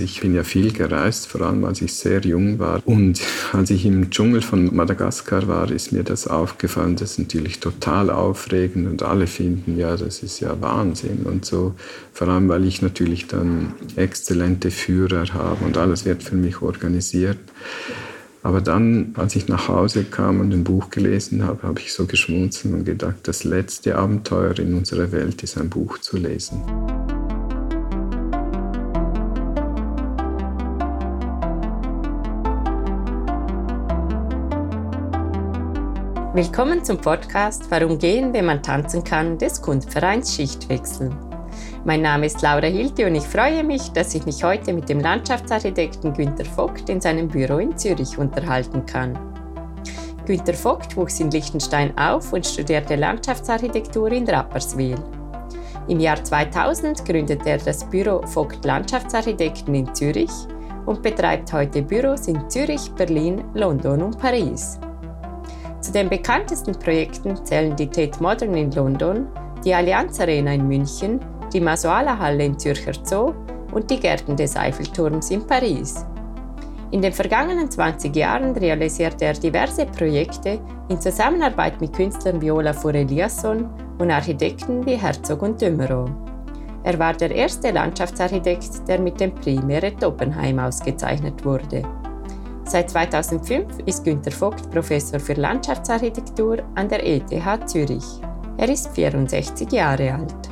Ich bin ja viel gereist, vor allem als ich sehr jung war. Und als ich im Dschungel von Madagaskar war, ist mir das aufgefallen. Das ist natürlich total aufregend und alle finden, ja, das ist ja Wahnsinn und so. Vor allem, weil ich natürlich dann exzellente Führer habe und alles wird für mich organisiert. Aber dann, als ich nach Hause kam und ein Buch gelesen habe, habe ich so geschmunzelt und gedacht, das letzte Abenteuer in unserer Welt ist ein Buch zu lesen. Willkommen zum Podcast Warum gehen, wenn man tanzen kann des Kunstvereins Schichtwechsel. Mein Name ist Laura Hilti und ich freue mich, dass ich mich heute mit dem Landschaftsarchitekten Günter Vogt in seinem Büro in Zürich unterhalten kann. Günter Vogt wuchs in Liechtenstein auf und studierte Landschaftsarchitektur in Rapperswil. Im Jahr 2000 gründete er das Büro Vogt Landschaftsarchitekten in Zürich und betreibt heute Büros in Zürich, Berlin, London und Paris. Zu den bekanntesten Projekten zählen die Tate Modern in London, die Allianz Arena in München, die Masuala Halle im Zürcher Zoo und die Gärten des Eiffelturms in Paris. In den vergangenen 20 Jahren realisierte er diverse Projekte in Zusammenarbeit mit Künstlern wie Olaf Eliasson und Architekten wie Herzog und Dümmerow. Er war der erste Landschaftsarchitekt, der mit dem Prix Meret Oppenheim ausgezeichnet wurde. Seit 2005 ist Günter Vogt Professor für Landschaftsarchitektur an der ETH Zürich. Er ist 64 Jahre alt.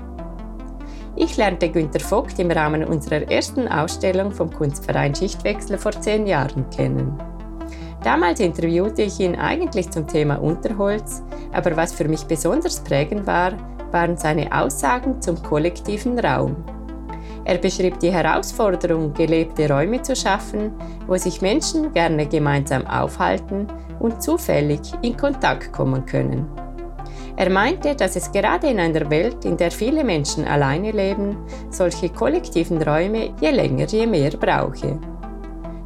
Ich lernte Günter Vogt im Rahmen unserer ersten Ausstellung vom Kunstverein Schichtwechsel vor zehn Jahren kennen. Damals interviewte ich ihn eigentlich zum Thema Unterholz, aber was für mich besonders prägend war, waren seine Aussagen zum kollektiven Raum. Er beschrieb die Herausforderung, gelebte Räume zu schaffen, wo sich Menschen gerne gemeinsam aufhalten und zufällig in Kontakt kommen können. Er meinte, dass es gerade in einer Welt, in der viele Menschen alleine leben, solche kollektiven Räume je länger je mehr brauche.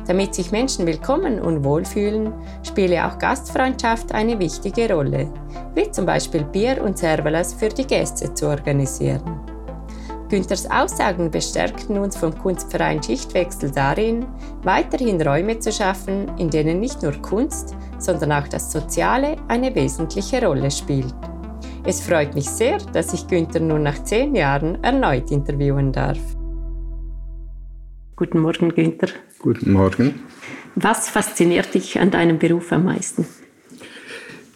Damit sich Menschen willkommen und wohlfühlen, spiele auch Gastfreundschaft eine wichtige Rolle, wie zum Beispiel Bier und Servelas für die Gäste zu organisieren. Günthers Aussagen bestärkten uns vom Kunstverein Schichtwechsel darin, weiterhin Räume zu schaffen, in denen nicht nur Kunst, sondern auch das Soziale eine wesentliche Rolle spielt. Es freut mich sehr, dass ich Günther nun nach zehn Jahren erneut interviewen darf. Guten Morgen, Günther. Guten Morgen. Was fasziniert dich an deinem Beruf am meisten?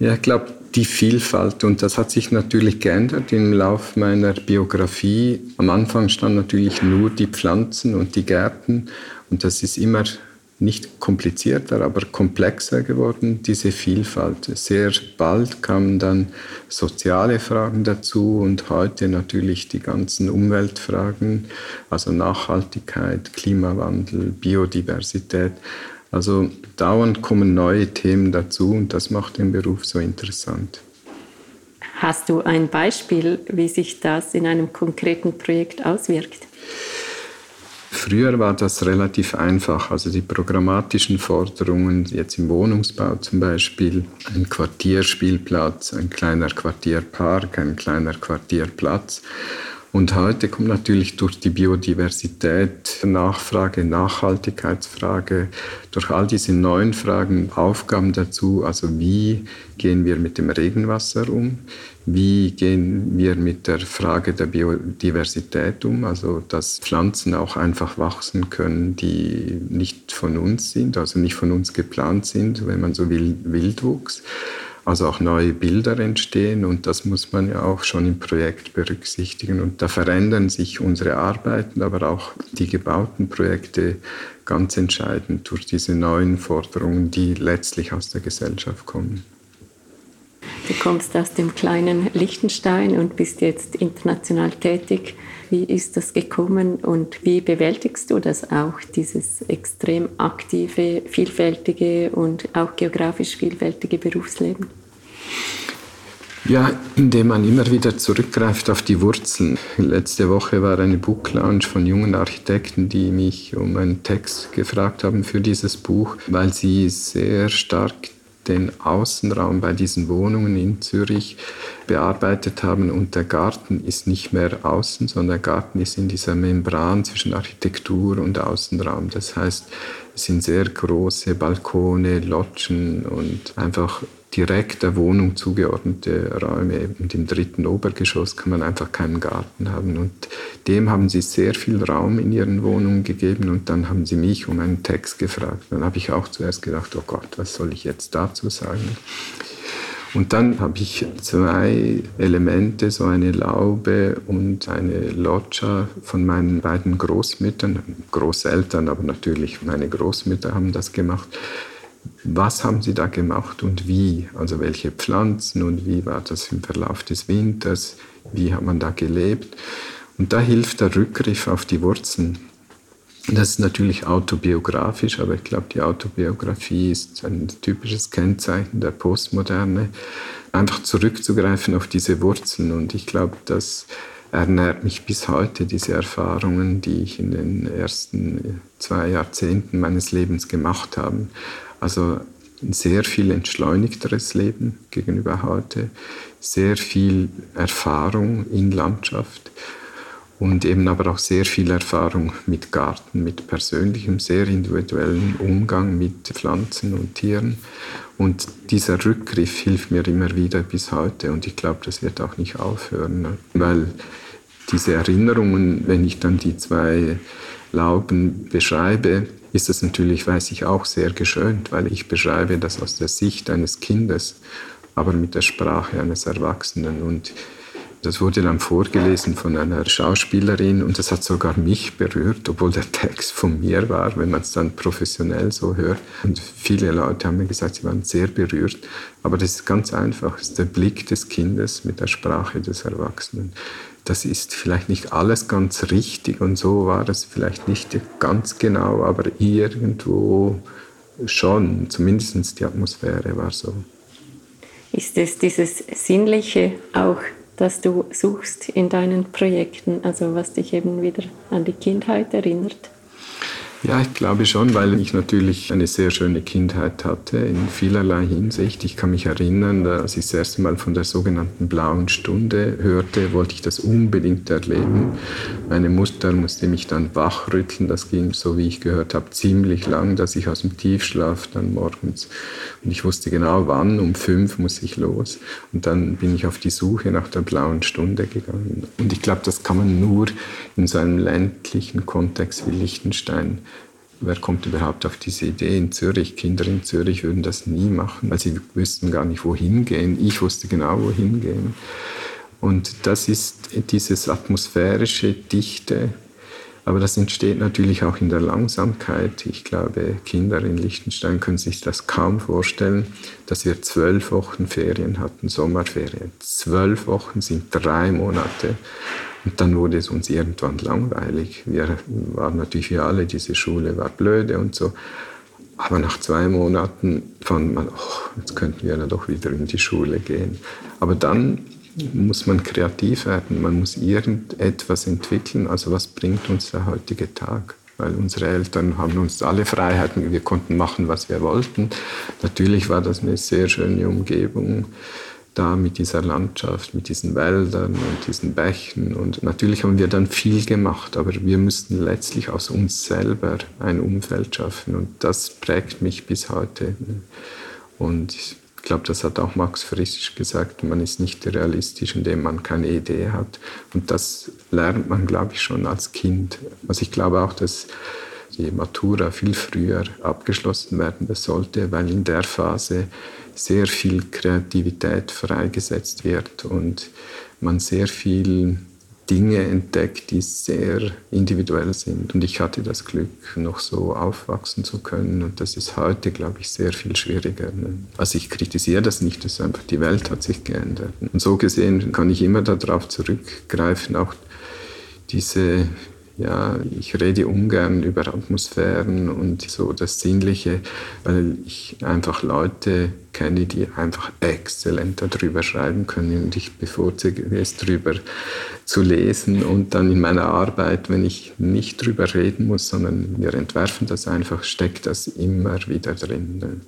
Ja, ich glaube, die Vielfalt und das hat sich natürlich geändert im Laufe meiner Biografie. Am Anfang standen natürlich nur die Pflanzen und die Gärten und das ist immer nicht komplizierter, aber komplexer geworden, diese Vielfalt. Sehr bald kamen dann soziale Fragen dazu und heute natürlich die ganzen Umweltfragen, also Nachhaltigkeit, Klimawandel, Biodiversität. Also dauernd kommen neue Themen dazu und das macht den Beruf so interessant. Hast du ein Beispiel, wie sich das in einem konkreten Projekt auswirkt? Früher war das relativ einfach. Also die programmatischen Forderungen, jetzt im Wohnungsbau zum Beispiel, ein Quartierspielplatz, ein kleiner Quartierpark, ein kleiner Quartierplatz. Und heute kommt natürlich durch die Biodiversität, Nachfrage, Nachhaltigkeitsfrage, durch all diese neuen Fragen Aufgaben dazu. Also wie gehen wir mit dem Regenwasser um? Wie gehen wir mit der Frage der Biodiversität um? Also dass Pflanzen auch einfach wachsen können, die nicht von uns sind, also nicht von uns geplant sind, wenn man so will, Wildwuchs also auch neue Bilder entstehen und das muss man ja auch schon im Projekt berücksichtigen. Und da verändern sich unsere Arbeiten, aber auch die gebauten Projekte ganz entscheidend durch diese neuen Forderungen, die letztlich aus der Gesellschaft kommen. Du kommst aus dem kleinen Liechtenstein und bist jetzt international tätig. Wie ist das gekommen und wie bewältigst du das auch, dieses extrem aktive, vielfältige und auch geografisch vielfältige Berufsleben? Ja, indem man immer wieder zurückgreift auf die Wurzeln. Letzte Woche war eine Book Lounge von jungen Architekten, die mich um einen Text gefragt haben für dieses Buch, weil sie sehr stark den Außenraum bei diesen Wohnungen in Zürich bearbeitet haben und der Garten ist nicht mehr außen, sondern der Garten ist in dieser Membran zwischen Architektur und Außenraum. Das heißt, es sind sehr große Balkone, Lodgen und einfach direkt der Wohnung zugeordnete Räume. Und im dritten Obergeschoss kann man einfach keinen Garten haben. Und dem haben sie sehr viel Raum in ihren Wohnungen gegeben und dann haben sie mich um einen Text gefragt. Dann habe ich auch zuerst gedacht, oh Gott, was soll ich jetzt dazu sagen? Und dann habe ich zwei Elemente, so eine Laube und eine Loggia von meinen beiden Großmüttern, Großeltern, aber natürlich meine Großmütter haben das gemacht was haben Sie da gemacht und wie? Also welche Pflanzen und wie war das im Verlauf des Winters? Wie hat man da gelebt? Und da hilft der Rückgriff auf die Wurzeln. Das ist natürlich autobiografisch, aber ich glaube, die Autobiografie ist ein typisches Kennzeichen der Postmoderne. Einfach zurückzugreifen auf diese Wurzeln. Und ich glaube, das ernährt mich bis heute, diese Erfahrungen, die ich in den ersten zwei Jahrzehnten meines Lebens gemacht habe. Also ein sehr viel entschleunigteres Leben gegenüber heute, sehr viel Erfahrung in Landschaft und eben aber auch sehr viel Erfahrung mit Garten, mit persönlichem, sehr individuellen Umgang mit Pflanzen und Tieren. Und dieser Rückgriff hilft mir immer wieder bis heute und ich glaube, das wird auch nicht aufhören, weil diese Erinnerungen, wenn ich dann die zwei Lauben beschreibe, ist das natürlich, weiß ich, auch sehr geschönt, weil ich beschreibe das aus der Sicht eines Kindes, aber mit der Sprache eines Erwachsenen. Und das wurde dann vorgelesen von einer Schauspielerin und das hat sogar mich berührt, obwohl der Text von mir war, wenn man es dann professionell so hört. Und viele Leute haben mir gesagt, sie waren sehr berührt. Aber das ist ganz einfach, es ist der Blick des Kindes mit der Sprache des Erwachsenen das ist vielleicht nicht alles ganz richtig und so war es vielleicht nicht ganz genau, aber irgendwo schon, zumindest die Atmosphäre war so. Ist es dieses Sinnliche auch, das du suchst in deinen Projekten, also was dich eben wieder an die Kindheit erinnert? Ja, ich glaube schon, weil ich natürlich eine sehr schöne Kindheit hatte in vielerlei Hinsicht. Ich kann mich erinnern, als ich das erste Mal von der sogenannten blauen Stunde hörte, wollte ich das unbedingt erleben. Meine Mutter musste mich dann wachrütteln. Das ging, so wie ich gehört habe, ziemlich lang, dass ich aus dem Tiefschlaf dann morgens und ich wusste genau, wann, um fünf muss ich los. Und dann bin ich auf die Suche nach der blauen Stunde gegangen. Und ich glaube, das kann man nur in so einem ländlichen Kontext wie Liechtenstein wer kommt überhaupt auf diese Idee in Zürich? Kinder in Zürich würden das nie machen, weil sie wüssten gar nicht, wohin gehen. Ich wusste genau, wohin gehen. Und das ist dieses atmosphärische, dichte, aber das entsteht natürlich auch in der Langsamkeit. Ich glaube, Kinder in Liechtenstein können sich das kaum vorstellen, dass wir zwölf Wochen Ferien hatten, Sommerferien. Zwölf Wochen sind drei Monate. Und dann wurde es uns irgendwann langweilig. Wir waren natürlich wie alle, diese Schule war blöde und so. Aber nach zwei Monaten fand man, oh, jetzt könnten wir ja doch wieder in die Schule gehen. Aber dann muss man kreativ werden, man muss irgendetwas entwickeln. Also was bringt uns der heutige Tag? Weil unsere Eltern haben uns alle Freiheiten, wir konnten machen, was wir wollten. Natürlich war das eine sehr schöne Umgebung da mit dieser Landschaft, mit diesen Wäldern und diesen Bächen. Und natürlich haben wir dann viel gemacht, aber wir müssten letztlich aus uns selber ein Umfeld schaffen. Und das prägt mich bis heute. Und ich glaube, das hat auch Max Frisch gesagt, man ist nicht realistisch, indem man keine Idee hat. Und das lernt man, glaube ich, schon als Kind. Also ich glaube auch, dass die Matura viel früher abgeschlossen werden sollte, weil in der Phase sehr viel Kreativität freigesetzt wird und man sehr viel Dinge entdeckt, die sehr individuell sind. Und ich hatte das Glück, noch so aufwachsen zu können. Und das ist heute, glaube ich, sehr viel schwieriger. Also ich kritisiere das nicht, das einfach, die Welt hat sich geändert. Und so gesehen kann ich immer darauf zurückgreifen, auch diese ja, ich rede ungern über Atmosphären und so das Sinnliche, weil ich einfach Leute kenne, die einfach exzellent darüber schreiben können und ich bevorzuge es darüber zu lesen und dann in meiner Arbeit, wenn ich nicht drüber reden muss, sondern wir entwerfen das einfach, steckt das immer wieder drin.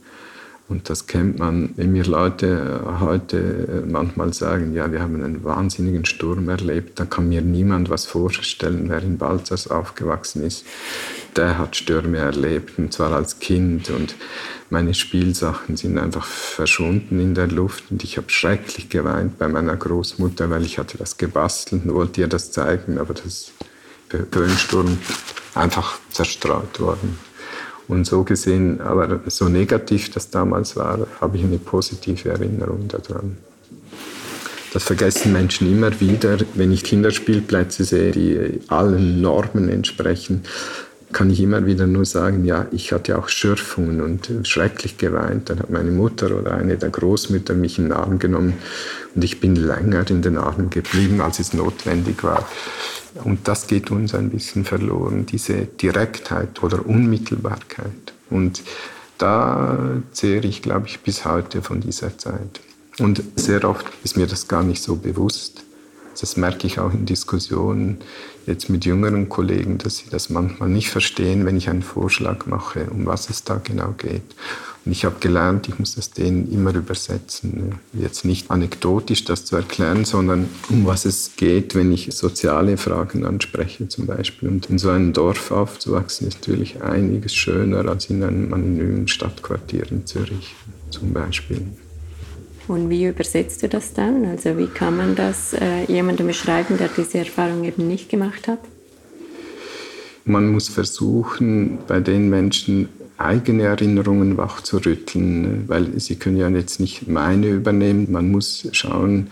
Und das kennt man, wenn mir Leute heute manchmal sagen, ja, wir haben einen wahnsinnigen Sturm erlebt, dann kann mir niemand was vorstellen, wer in Balzers aufgewachsen ist. Der hat Stürme erlebt, und zwar als Kind. Und meine Spielsachen sind einfach verschwunden in der Luft. Und ich habe schrecklich geweint bei meiner Großmutter, weil ich hatte das gebastelt und wollte ihr das zeigen, aber das Föhnsturm einfach zerstreut worden. Und so gesehen, aber so negativ das damals war, habe ich eine positive Erinnerung daran. Das vergessen Menschen immer wieder, wenn ich Kinderspielplätze sehe, die allen Normen entsprechen kann ich immer wieder nur sagen, ja, ich hatte auch Schürfungen und schrecklich geweint. Dann hat meine Mutter oder eine der Großmütter mich in den Arm genommen und ich bin länger in den Armen geblieben, als es notwendig war. Und das geht uns ein bisschen verloren, diese Direktheit oder Unmittelbarkeit. Und da zehre ich, glaube ich, bis heute von dieser Zeit. Und sehr oft ist mir das gar nicht so bewusst. Das merke ich auch in Diskussionen jetzt mit jüngeren Kollegen, dass sie das manchmal nicht verstehen, wenn ich einen Vorschlag mache, um was es da genau geht. Und ich habe gelernt, ich muss das denen immer übersetzen. Jetzt nicht anekdotisch das zu erklären, sondern um was es geht, wenn ich soziale Fragen anspreche zum Beispiel. Und in so einem Dorf aufzuwachsen ist natürlich einiges schöner als in einem anonymen Stadtquartier in Zürich zum Beispiel. Und wie übersetzt du das dann? Also wie kann man das äh, jemandem beschreiben, der diese Erfahrung eben nicht gemacht hat? Man muss versuchen, bei den Menschen eigene Erinnerungen wachzurütteln, weil sie können ja jetzt nicht meine übernehmen. Man muss schauen,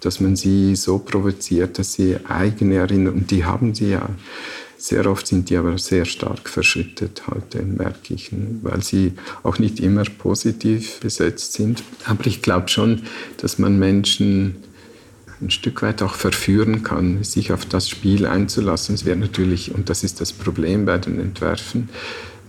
dass man sie so provoziert, dass sie eigene Erinnerungen, die haben sie ja, sehr oft sind die aber sehr stark verschüttet heute, merke ich, weil sie auch nicht immer positiv besetzt sind. Aber ich glaube schon, dass man Menschen ein Stück weit auch verführen kann, sich auf das Spiel einzulassen. Es wäre natürlich, und das ist das Problem bei den Entwerfen,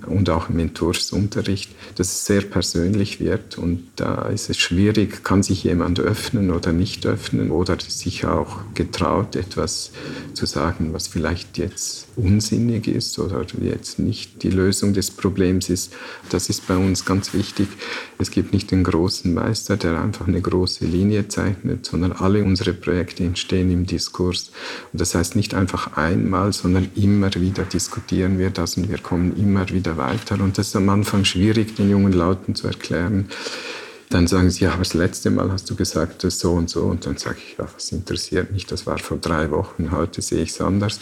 und auch im Entwurfsunterricht, dass es sehr persönlich wird und da ist es schwierig, kann sich jemand öffnen oder nicht öffnen oder sich auch getraut, etwas zu sagen, was vielleicht jetzt unsinnig ist oder jetzt nicht die Lösung des Problems ist. Das ist bei uns ganz wichtig. Es gibt nicht den großen Meister, der einfach eine große Linie zeichnet, sondern alle unsere Projekte entstehen im Diskurs. Und das heißt nicht einfach einmal, sondern immer wieder diskutieren wir das und wir kommen immer wieder weiter. Und das ist am Anfang schwierig, den jungen Leuten zu erklären. Dann sagen sie, ja, aber das letzte Mal hast du gesagt, das so und so. Und dann sage ich, ja, was interessiert mich, das war vor drei Wochen, heute sehe ich es anders.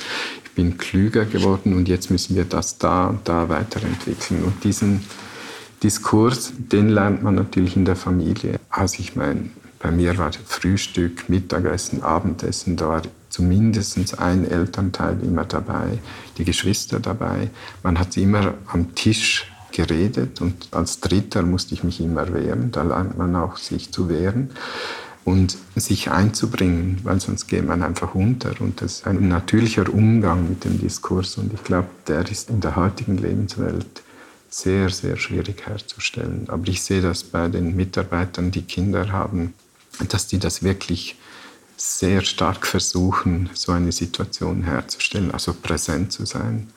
Bin klüger geworden und jetzt müssen wir das da und da weiterentwickeln. Und diesen Diskurs, den lernt man natürlich in der Familie. Also ich meine, bei mir war Frühstück, Mittagessen, Abendessen, da war zumindest ein Elternteil immer dabei, die Geschwister dabei. Man hat immer am Tisch geredet und als Dritter musste ich mich immer wehren. Da lernt man auch, sich zu wehren und sich einzubringen, weil sonst geht man einfach unter. Und das ist ein natürlicher Umgang mit dem Diskurs. Und ich glaube, der ist in der heutigen Lebenswelt sehr, sehr schwierig herzustellen. Aber ich sehe das bei den Mitarbeitern, die Kinder haben, dass die das wirklich sehr stark versuchen, so eine Situation herzustellen, also präsent zu sein.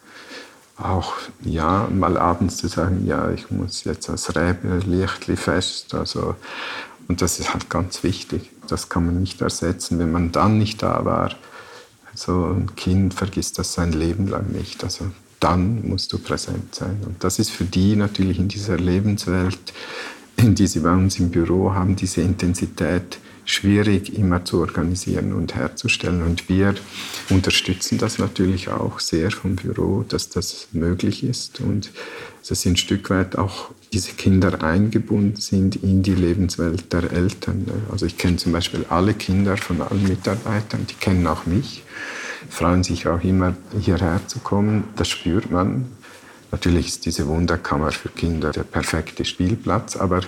Auch ja, mal abends zu sagen, ja, ich muss jetzt als Lichtli fest. Also, und das ist halt ganz wichtig. Das kann man nicht ersetzen, wenn man dann nicht da war. So ein Kind vergisst das sein Leben lang nicht. Also dann musst du präsent sein. Und das ist für die natürlich in dieser Lebenswelt, in die sie bei uns im Büro haben, diese Intensität schwierig immer zu organisieren und herzustellen. Und wir unterstützen das natürlich auch sehr vom Büro, dass das möglich ist und dass ein Stück weit auch diese Kinder eingebunden sind in die Lebenswelt der Eltern. Also ich kenne zum Beispiel alle Kinder von allen Mitarbeitern, die kennen auch mich, freuen sich auch immer hierher zu kommen. Das spürt man. Natürlich ist diese Wunderkammer für Kinder der perfekte Spielplatz, aber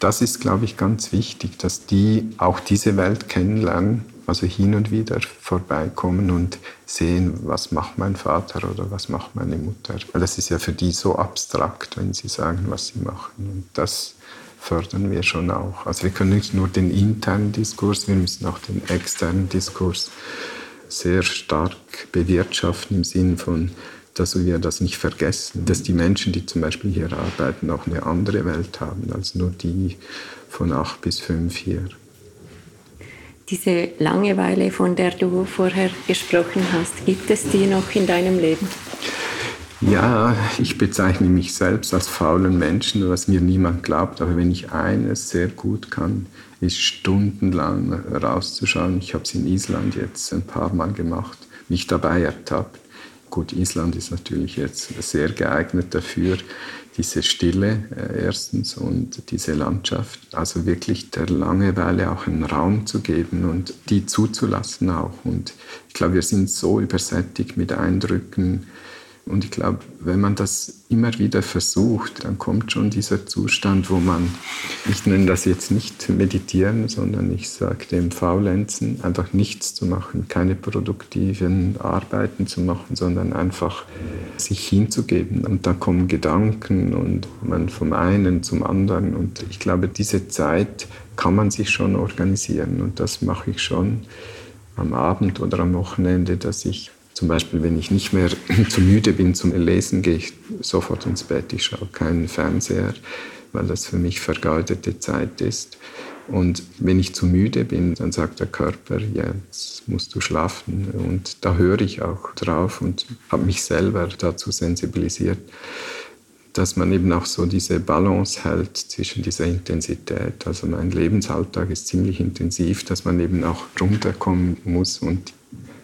das ist, glaube ich, ganz wichtig, dass die auch diese Welt kennenlernen, also hin und wieder vorbeikommen und sehen, was macht mein Vater oder was macht meine Mutter. Weil das ist ja für die so abstrakt, wenn sie sagen, was sie machen. Und das fördern wir schon auch. Also wir können nicht nur den internen Diskurs, wir müssen auch den externen Diskurs sehr stark bewirtschaften im Sinn von dass wir das nicht vergessen, dass die Menschen, die zum Beispiel hier arbeiten, auch eine andere Welt haben als nur die von acht bis fünf hier. Diese Langeweile, von der du vorher gesprochen hast, gibt es die noch in deinem Leben? Ja, ich bezeichne mich selbst als faulen Menschen, was mir niemand glaubt. Aber wenn ich eines sehr gut kann, ist stundenlang rauszuschauen. Ich habe es in Island jetzt ein paar Mal gemacht, mich dabei ertappt. Gut, Island ist natürlich jetzt sehr geeignet dafür, diese Stille äh, erstens und diese Landschaft. Also wirklich der Langeweile auch einen Raum zu geben und die zuzulassen auch. Und ich glaube, wir sind so übersättigt mit Eindrücken, und ich glaube, wenn man das immer wieder versucht, dann kommt schon dieser Zustand, wo man, ich nenne das jetzt nicht meditieren, sondern ich sage dem Faulenzen, einfach nichts zu machen, keine produktiven Arbeiten zu machen, sondern einfach sich hinzugeben. Und da kommen Gedanken und man vom einen zum anderen. Und ich glaube, diese Zeit kann man sich schon organisieren. Und das mache ich schon am Abend oder am Wochenende, dass ich zum Beispiel, wenn ich nicht mehr zu müde bin zum Lesen, gehe ich sofort ins Bett. Ich schaue keinen Fernseher, weil das für mich vergeudete Zeit ist. Und wenn ich zu müde bin, dann sagt der Körper, jetzt musst du schlafen. Und da höre ich auch drauf und habe mich selber dazu sensibilisiert, dass man eben auch so diese Balance hält zwischen dieser Intensität. Also mein Lebensalltag ist ziemlich intensiv, dass man eben auch runterkommen muss und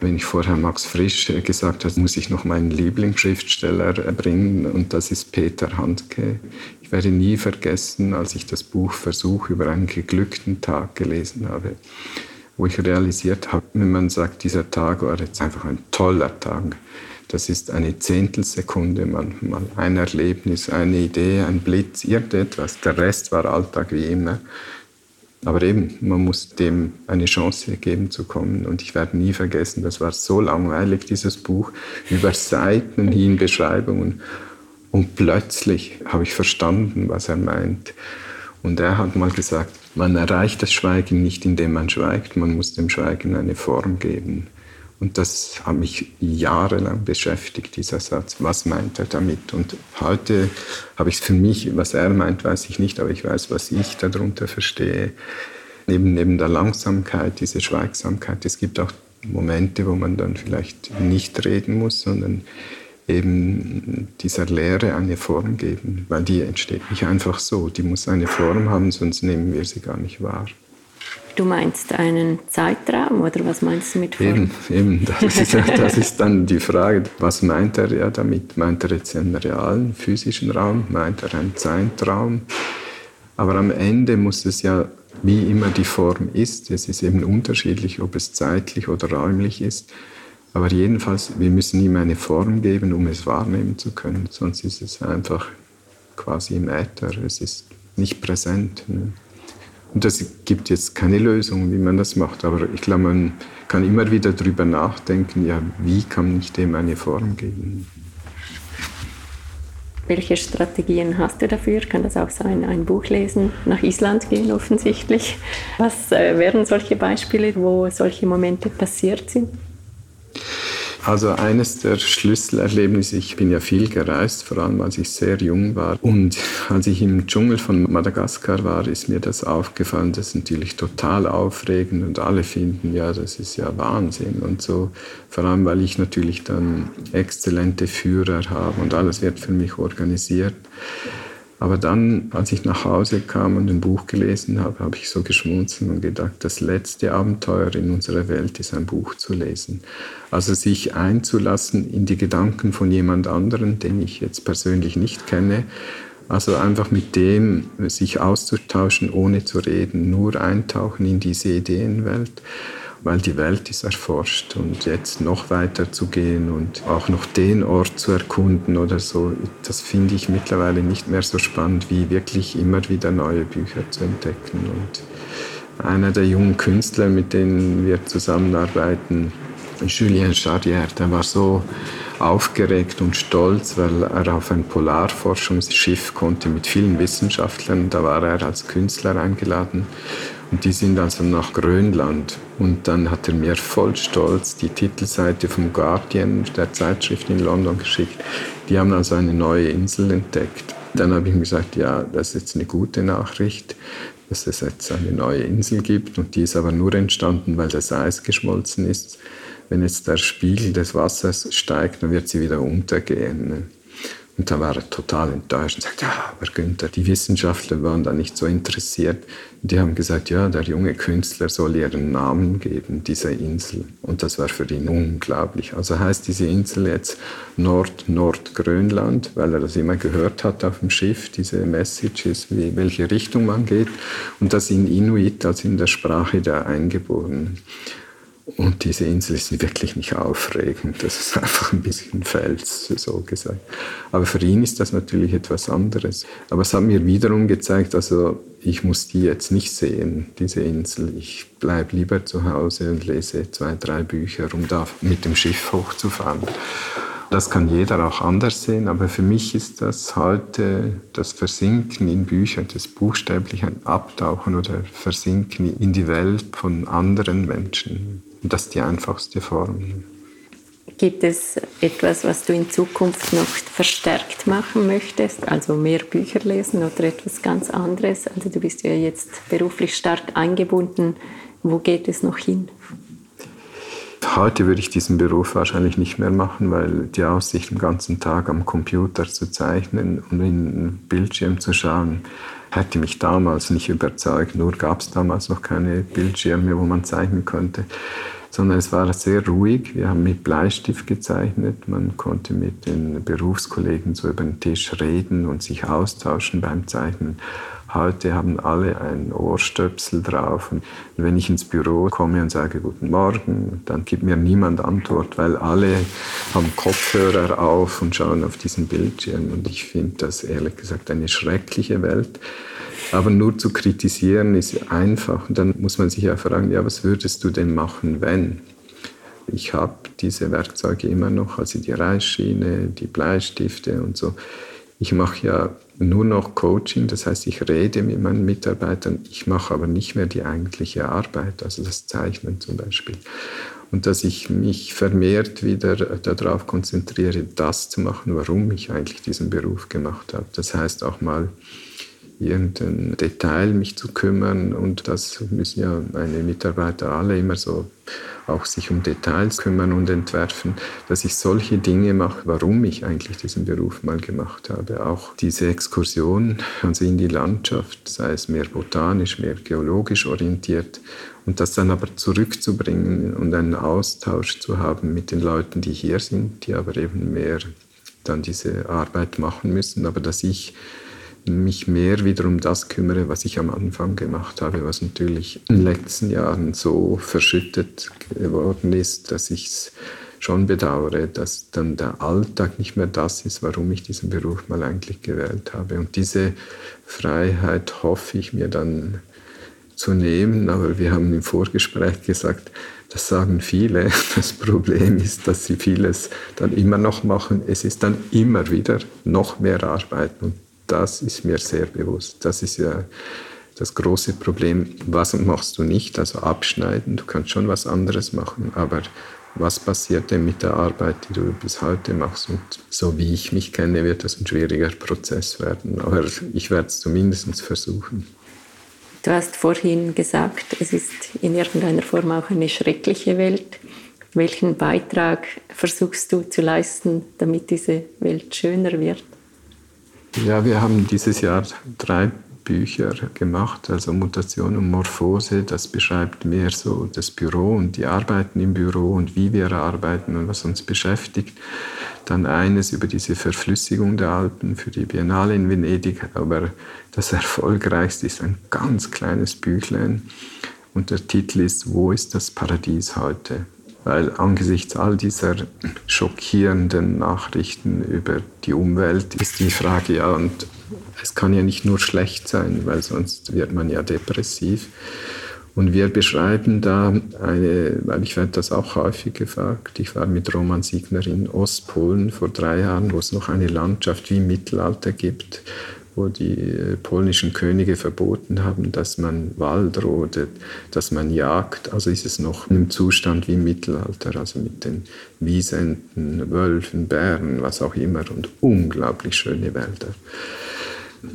wenn ich vorher Max Frisch gesagt habe, muss ich noch meinen Lieblingsschriftsteller bringen und das ist Peter Handke. Ich werde nie vergessen, als ich das Buch Versuch über einen geglückten Tag gelesen habe, wo ich realisiert habe, wenn man sagt, dieser Tag war jetzt einfach ein toller Tag. Das ist eine Zehntelsekunde manchmal, ein Erlebnis, eine Idee, ein Blitz, irgendetwas. Der Rest war Alltag wie immer. Aber eben, man muss dem eine Chance geben zu kommen. Und ich werde nie vergessen, das war so langweilig, dieses Buch, über Seiten hin Beschreibungen. Und plötzlich habe ich verstanden, was er meint. Und er hat mal gesagt, man erreicht das Schweigen nicht, indem man schweigt, man muss dem Schweigen eine Form geben. Und das hat mich jahrelang beschäftigt, dieser Satz. Was meint er damit? Und heute habe ich es für mich, was er meint, weiß ich nicht, aber ich weiß, was ich darunter verstehe. Neben, neben der Langsamkeit, diese Schweigsamkeit, es gibt auch Momente, wo man dann vielleicht nicht reden muss, sondern eben dieser Lehre eine Form geben, weil die entsteht nicht einfach so. Die muss eine Form haben, sonst nehmen wir sie gar nicht wahr. Du meinst einen Zeitraum oder was meinst du mit Form? Eben, eben. Das, ist, das ist dann die Frage, was meint er ja damit? Meint er jetzt einen realen physischen Raum? Meint er einen Zeitraum? Aber am Ende muss es ja, wie immer die Form ist, es ist eben unterschiedlich, ob es zeitlich oder räumlich ist. Aber jedenfalls, wir müssen ihm eine Form geben, um es wahrnehmen zu können. Sonst ist es einfach quasi im Äther. Es ist nicht präsent. Ne? Und es gibt jetzt keine Lösung, wie man das macht, aber ich glaube, man kann immer wieder darüber nachdenken, ja, wie kann ich dem eine Form geben? Welche Strategien hast du dafür? Kann das auch sein, ein Buch lesen, nach Island gehen offensichtlich? Was äh, wären solche Beispiele, wo solche Momente passiert sind? Also eines der Schlüsselerlebnisse, ich bin ja viel gereist, vor allem als ich sehr jung war. Und als ich im Dschungel von Madagaskar war, ist mir das aufgefallen. Das ist natürlich total aufregend und alle finden, ja, das ist ja Wahnsinn und so. Vor allem, weil ich natürlich dann exzellente Führer habe und alles wird für mich organisiert. Aber dann, als ich nach Hause kam und ein Buch gelesen habe, habe ich so geschmunzelt und gedacht, das letzte Abenteuer in unserer Welt ist ein Buch zu lesen. Also sich einzulassen in die Gedanken von jemand anderen, den ich jetzt persönlich nicht kenne. Also einfach mit dem sich auszutauschen, ohne zu reden, nur eintauchen in diese Ideenwelt weil die Welt ist erforscht und jetzt noch weiter zu gehen und auch noch den Ort zu erkunden oder so, das finde ich mittlerweile nicht mehr so spannend, wie wirklich immer wieder neue Bücher zu entdecken. Und einer der jungen Künstler, mit denen wir zusammenarbeiten, Julien Charrière, der war so aufgeregt und stolz, weil er auf ein Polarforschungsschiff konnte mit vielen Wissenschaftlern. Da war er als Künstler eingeladen Und die sind also nach Grönland. Und dann hat er mir voll stolz die Titelseite vom Guardian, der Zeitschrift in London, geschickt. Die haben also eine neue Insel entdeckt. Dann habe ich mir gesagt, ja, das ist jetzt eine gute Nachricht, dass es jetzt eine neue Insel gibt. Und die ist aber nur entstanden, weil das Eis geschmolzen ist. Wenn jetzt der Spiegel des Wassers steigt, dann wird sie wieder untergehen. Und da war er total enttäuscht und sagte, ja, aber Günther, die Wissenschaftler waren da nicht so interessiert. Die haben gesagt, ja, der junge Künstler soll ihren Namen geben, dieser Insel. Und das war für ihn unglaublich. Also heißt diese Insel jetzt Nord-Nord-Grönland, weil er das immer gehört hat auf dem Schiff, diese Messages, wie, welche Richtung man geht. Und das in Inuit, also in der Sprache der Eingeborenen. Und diese Insel ist wirklich nicht aufregend. Das ist einfach ein bisschen Fels, so gesagt. Aber für ihn ist das natürlich etwas anderes. Aber es hat mir wiederum gezeigt, also ich muss die jetzt nicht sehen, diese Insel. Ich bleibe lieber zu Hause und lese zwei, drei Bücher, um da mit dem Schiff hochzufahren. Das kann jeder auch anders sehen, aber für mich ist das heute das Versinken in Büchern, das buchstäbliche Abtauchen oder Versinken in die Welt von anderen Menschen. Und das ist die einfachste Form. Gibt es etwas, was du in Zukunft noch verstärkt machen möchtest? Also mehr Bücher lesen oder etwas ganz anderes? Also du bist ja jetzt beruflich stark eingebunden. Wo geht es noch hin? Heute würde ich diesen Beruf wahrscheinlich nicht mehr machen, weil die Aussicht, den ganzen Tag am Computer zu zeichnen und in den Bildschirm zu schauen, hätte mich damals nicht überzeugt. Nur gab es damals noch keine Bildschirme, wo man zeichnen konnte, sondern es war sehr ruhig. Wir haben mit Bleistift gezeichnet. Man konnte mit den Berufskollegen so über den Tisch reden und sich austauschen beim Zeichnen. Heute haben alle ein Ohrstöpsel drauf. Und wenn ich ins Büro komme und sage Guten Morgen, dann gibt mir niemand Antwort, weil alle haben Kopfhörer auf und schauen auf diesen Bildschirm. Und ich finde das ehrlich gesagt eine schreckliche Welt. Aber nur zu kritisieren ist einfach. Und dann muss man sich ja fragen, ja, was würdest du denn machen, wenn? Ich habe diese Werkzeuge immer noch, also die Reißschiene, die Bleistifte und so. Ich mache ja nur noch Coaching, das heißt, ich rede mit meinen Mitarbeitern, ich mache aber nicht mehr die eigentliche Arbeit, also das Zeichnen zum Beispiel. Und dass ich mich vermehrt wieder darauf konzentriere, das zu machen, warum ich eigentlich diesen Beruf gemacht habe. Das heißt auch mal irgendein Detail mich zu kümmern. Und das müssen ja meine Mitarbeiter alle immer so auch sich um Details kümmern und entwerfen, dass ich solche Dinge mache, warum ich eigentlich diesen Beruf mal gemacht habe. Auch diese Exkursion also in die Landschaft, sei es mehr botanisch, mehr geologisch orientiert. Und das dann aber zurückzubringen und einen Austausch zu haben mit den Leuten, die hier sind, die aber eben mehr dann diese Arbeit machen müssen, aber dass ich mich mehr wieder um das kümmere, was ich am Anfang gemacht habe, was natürlich in den letzten Jahren so verschüttet geworden ist, dass ich es schon bedauere, dass dann der Alltag nicht mehr das ist, warum ich diesen Beruf mal eigentlich gewählt habe. Und diese Freiheit hoffe ich mir dann zu nehmen, aber wir haben im Vorgespräch gesagt, das sagen viele. Das Problem ist, dass sie vieles dann immer noch machen. Es ist dann immer wieder noch mehr Arbeit und das ist mir sehr bewusst. Das ist ja das große Problem. Was machst du nicht? Also abschneiden. Du kannst schon was anderes machen, aber was passiert denn mit der Arbeit, die du bis heute machst? Und so wie ich mich kenne, wird das ein schwieriger Prozess werden. Aber ich werde es zumindest versuchen. Du hast vorhin gesagt, es ist in irgendeiner Form auch eine schreckliche Welt. Welchen Beitrag versuchst du zu leisten, damit diese Welt schöner wird? Ja, wir haben dieses Jahr drei Bücher gemacht, also Mutation und Morphose. Das beschreibt mehr so das Büro und die Arbeiten im Büro und wie wir arbeiten und was uns beschäftigt. Dann eines über diese Verflüssigung der Alpen für die Biennale in Venedig. Aber das erfolgreichste ist ein ganz kleines Büchlein und der Titel ist Wo ist das Paradies heute? Weil angesichts all dieser schockierenden Nachrichten über die Umwelt ist die Frage, ja, und es kann ja nicht nur schlecht sein, weil sonst wird man ja depressiv. Und wir beschreiben da eine, weil ich werde das auch häufig gefragt, ich war mit Roman Siegner in Ostpolen vor drei Jahren, wo es noch eine Landschaft wie Mittelalter gibt, wo die äh, polnischen Könige verboten haben, dass man Wald rodet, dass man jagt. Also ist es noch in einem Zustand wie im Mittelalter, also mit den Wiesenten, Wölfen, Bären, was auch immer und unglaublich schöne Wälder.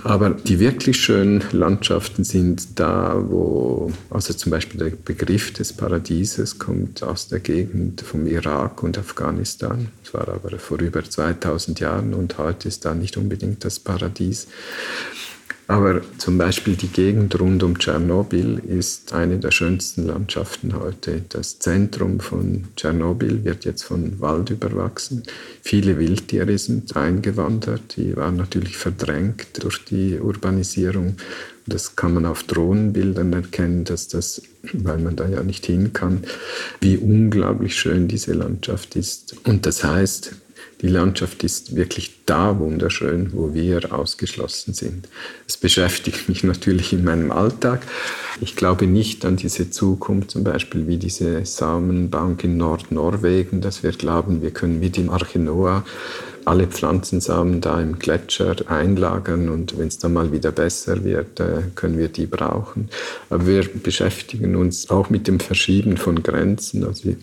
Aber die wirklich schönen Landschaften sind da, wo, also zum Beispiel der Begriff des Paradieses kommt aus der Gegend vom Irak und Afghanistan. Das war aber vor über 2000 Jahren und heute ist da nicht unbedingt das Paradies. Aber zum Beispiel die Gegend rund um Tschernobyl ist eine der schönsten Landschaften heute. Das Zentrum von Tschernobyl wird jetzt von Wald überwachsen. Viele Wildtiere sind eingewandert, die waren natürlich verdrängt durch die Urbanisierung. Das kann man auf Drohnenbildern erkennen, dass das, weil man da ja nicht hin kann, wie unglaublich schön diese Landschaft ist. Und das heißt, die Landschaft ist wirklich da wunderschön, wo wir ausgeschlossen sind. Es beschäftigt mich natürlich in meinem Alltag. Ich glaube nicht an diese Zukunft, zum Beispiel wie diese Samenbank in Nordnorwegen, dass wir glauben, wir können wie die Arche Noah alle Pflanzensamen da im Gletscher einlagern und wenn es dann mal wieder besser wird, äh, können wir die brauchen. Aber wir beschäftigen uns auch mit dem Verschieben von Grenzen. Also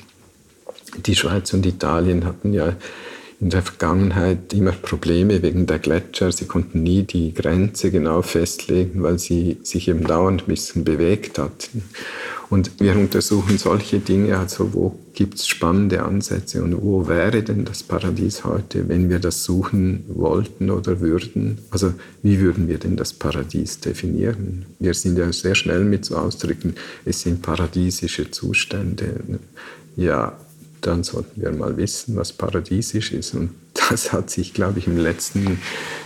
die Schweiz und Italien hatten ja in der Vergangenheit immer Probleme wegen der Gletscher. Sie konnten nie die Grenze genau festlegen, weil sie sich eben dauernd ein bisschen bewegt hat. Und wir untersuchen solche Dinge, also wo gibt es spannende Ansätze und wo wäre denn das Paradies heute, wenn wir das suchen wollten oder würden? Also wie würden wir denn das Paradies definieren? Wir sind ja sehr schnell mit so Ausdrücken, es sind paradiesische Zustände. Ja, dann sollten wir mal wissen, was paradiesisch ist. Und das hat sich, glaube ich, in den letzten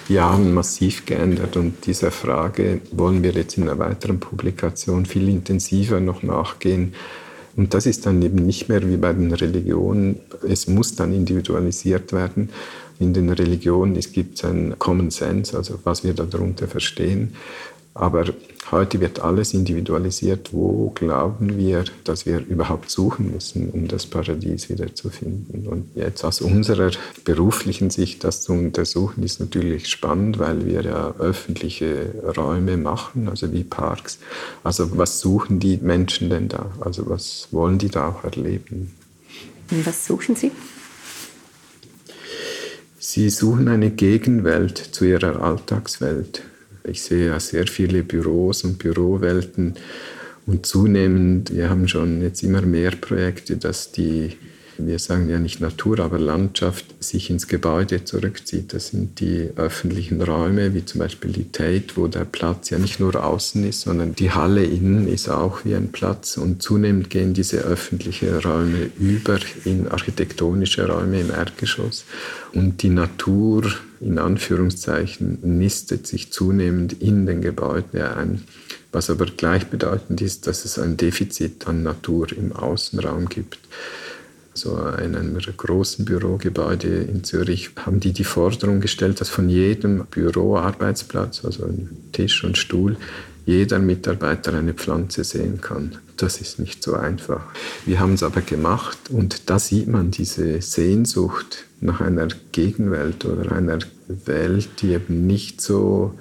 Jahren massiv geändert. Und dieser Frage wollen wir jetzt in einer weiteren Publikation viel intensiver noch nachgehen. Und das ist dann eben nicht mehr wie bei den Religionen. Es muss dann individualisiert werden. In den Religionen gibt es einen Common Sense, also was wir darunter verstehen. Aber heute wird alles individualisiert. Wo glauben wir, dass wir überhaupt suchen müssen, um das Paradies wiederzufinden? Und jetzt aus unserer beruflichen Sicht das zu untersuchen, ist natürlich spannend, weil wir ja öffentliche Räume machen, also wie Parks. Also was suchen die Menschen denn da? Also was wollen die da auch erleben? Und was suchen sie? Sie suchen eine Gegenwelt zu ihrer Alltagswelt. Ich sehe ja sehr viele Büros und Bürowelten. Und zunehmend, wir haben schon jetzt immer mehr Projekte, dass die wir sagen ja nicht Natur, aber Landschaft sich ins Gebäude zurückzieht. Das sind die öffentlichen Räume, wie zum Beispiel die Tate, wo der Platz ja nicht nur außen ist, sondern die Halle innen ist auch wie ein Platz. Und zunehmend gehen diese öffentlichen Räume über in architektonische Räume im Erdgeschoss. Und die Natur, in Anführungszeichen, nistet sich zunehmend in den Gebäuden ein. Was aber gleichbedeutend ist, dass es ein Defizit an Natur im Außenraum gibt so in einem großen Bürogebäude in Zürich, haben die die Forderung gestellt, dass von jedem Büroarbeitsplatz, also Tisch und Stuhl, jeder Mitarbeiter eine Pflanze sehen kann. Das ist nicht so einfach. Wir haben es aber gemacht und da sieht man diese Sehnsucht nach einer Gegenwelt oder einer Welt, die eben nicht so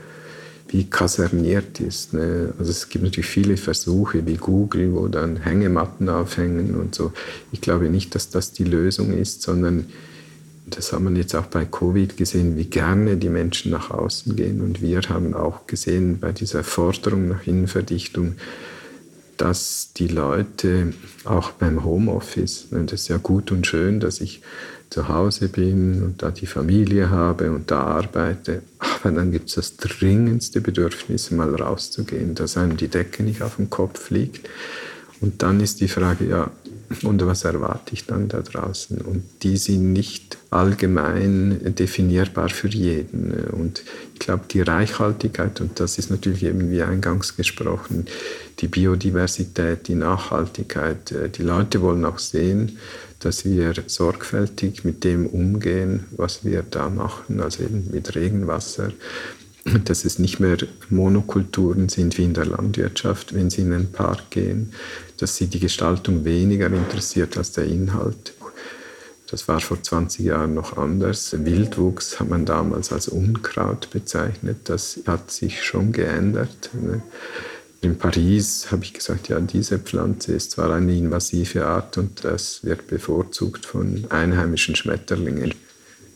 wie kaserniert ist. Ne? Also es gibt natürlich viele Versuche wie Google, wo dann Hängematten aufhängen und so. Ich glaube nicht, dass das die Lösung ist, sondern das haben wir jetzt auch bei Covid gesehen, wie gerne die Menschen nach außen gehen. Und wir haben auch gesehen bei dieser Forderung nach Innenverdichtung, dass die Leute auch beim Homeoffice, ne, das ist ja gut und schön, dass ich zu Hause bin und da die Familie habe und da arbeite. Aber dann gibt es das dringendste Bedürfnis, mal rauszugehen, dass einem die Decke nicht auf den Kopf liegt. Und dann ist die Frage, ja, und was erwarte ich dann da draußen? Und die sind nicht allgemein definierbar für jeden. Und ich glaube, die Reichhaltigkeit, und das ist natürlich eben wie eingangs gesprochen, die Biodiversität, die Nachhaltigkeit, die Leute wollen auch sehen, dass wir sorgfältig mit dem umgehen, was wir da machen, also eben mit Regenwasser, dass es nicht mehr Monokulturen sind wie in der Landwirtschaft, wenn sie in den Park gehen, dass sie die Gestaltung weniger interessiert als der Inhalt. Das war vor 20 Jahren noch anders. Wildwuchs hat man damals als Unkraut bezeichnet. Das hat sich schon geändert. Ne? In Paris habe ich gesagt, ja, diese Pflanze ist zwar eine invasive Art und das wird bevorzugt von einheimischen Schmetterlingen.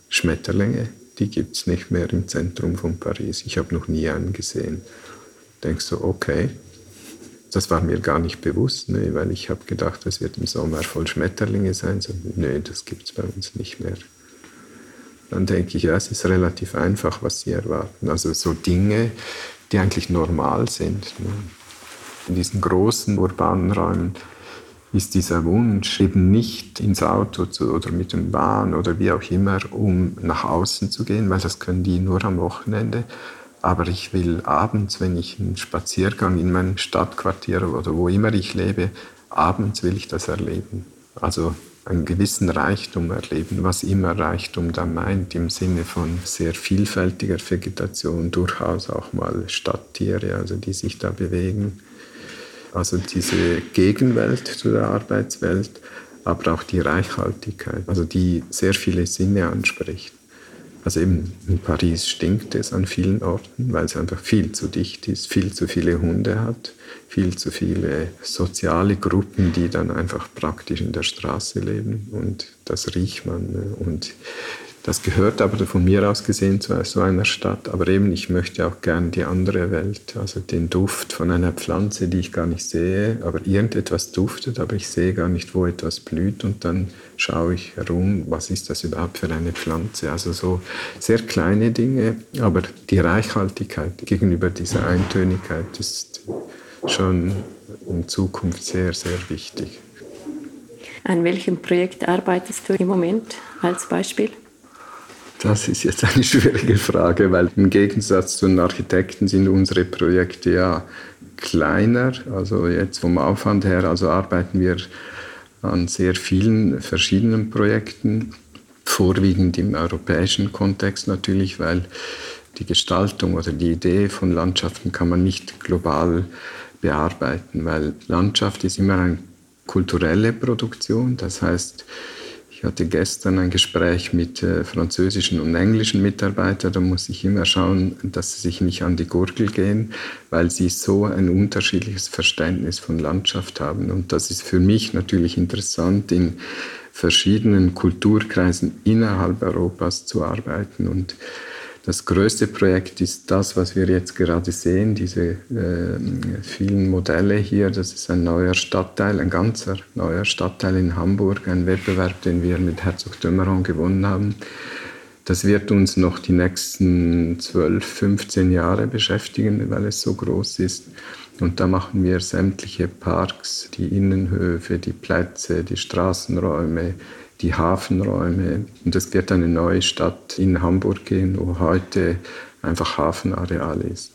Schmetterlinge, die gibt es nicht mehr im Zentrum von Paris. Ich habe noch nie einen gesehen. Denkst du, okay, das war mir gar nicht bewusst, ne, weil ich habe gedacht, das wird im Sommer voll Schmetterlinge sein. So, nee, das gibt es bei uns nicht mehr. Dann denke ich, ja, es ist relativ einfach, was sie erwarten. Also so Dinge, die eigentlich normal sind. Ne. In diesen großen urbanen Räumen ist dieser Wunsch eben nicht ins Auto zu, oder mit dem Bahn oder wie auch immer, um nach außen zu gehen, weil das können die nur am Wochenende. Aber ich will abends, wenn ich einen Spaziergang in meinem Stadtquartier oder wo immer ich lebe, abends will ich das erleben. Also einen gewissen Reichtum erleben, was immer Reichtum dann meint, im Sinne von sehr vielfältiger Vegetation, durchaus auch mal Stadttiere, also die sich da bewegen. Also diese Gegenwelt zu der Arbeitswelt, aber auch die Reichhaltigkeit, also die sehr viele Sinne anspricht. Also eben in Paris stinkt es an vielen Orten, weil es einfach viel zu dicht ist, viel zu viele Hunde hat, viel zu viele soziale Gruppen, die dann einfach praktisch in der Straße leben und das riecht man. Ne? Und das gehört aber von mir aus gesehen zu so einer Stadt. Aber eben, ich möchte auch gern die andere Welt, also den Duft von einer Pflanze, die ich gar nicht sehe, aber irgendetwas duftet, aber ich sehe gar nicht, wo etwas blüht. Und dann schaue ich herum, was ist das überhaupt für eine Pflanze? Also so sehr kleine Dinge, aber die Reichhaltigkeit gegenüber dieser Eintönigkeit ist schon in Zukunft sehr, sehr wichtig. An welchem Projekt arbeitest du im Moment als Beispiel? Das ist jetzt eine schwierige Frage, weil im Gegensatz zu den Architekten sind unsere Projekte ja kleiner. Also jetzt vom Aufwand her, also arbeiten wir an sehr vielen verschiedenen Projekten, vorwiegend im europäischen Kontext natürlich, weil die Gestaltung oder die Idee von Landschaften kann man nicht global bearbeiten, weil Landschaft ist immer eine kulturelle Produktion. Das heißt, ich hatte gestern ein Gespräch mit äh, französischen und englischen Mitarbeitern. Da muss ich immer schauen, dass sie sich nicht an die Gurgel gehen, weil sie so ein unterschiedliches Verständnis von Landschaft haben. Und das ist für mich natürlich interessant, in verschiedenen Kulturkreisen innerhalb Europas zu arbeiten. Und das größte Projekt ist das, was wir jetzt gerade sehen, diese äh, vielen Modelle hier. Das ist ein neuer Stadtteil, ein ganzer neuer Stadtteil in Hamburg, ein Wettbewerb, den wir mit Herzog Dömeron gewonnen haben. Das wird uns noch die nächsten 12, 15 Jahre beschäftigen, weil es so groß ist. Und da machen wir sämtliche Parks, die Innenhöfe, die Plätze, die Straßenräume, die Hafenräume. Und es wird eine neue Stadt in Hamburg gehen, wo heute einfach Hafenareal ist.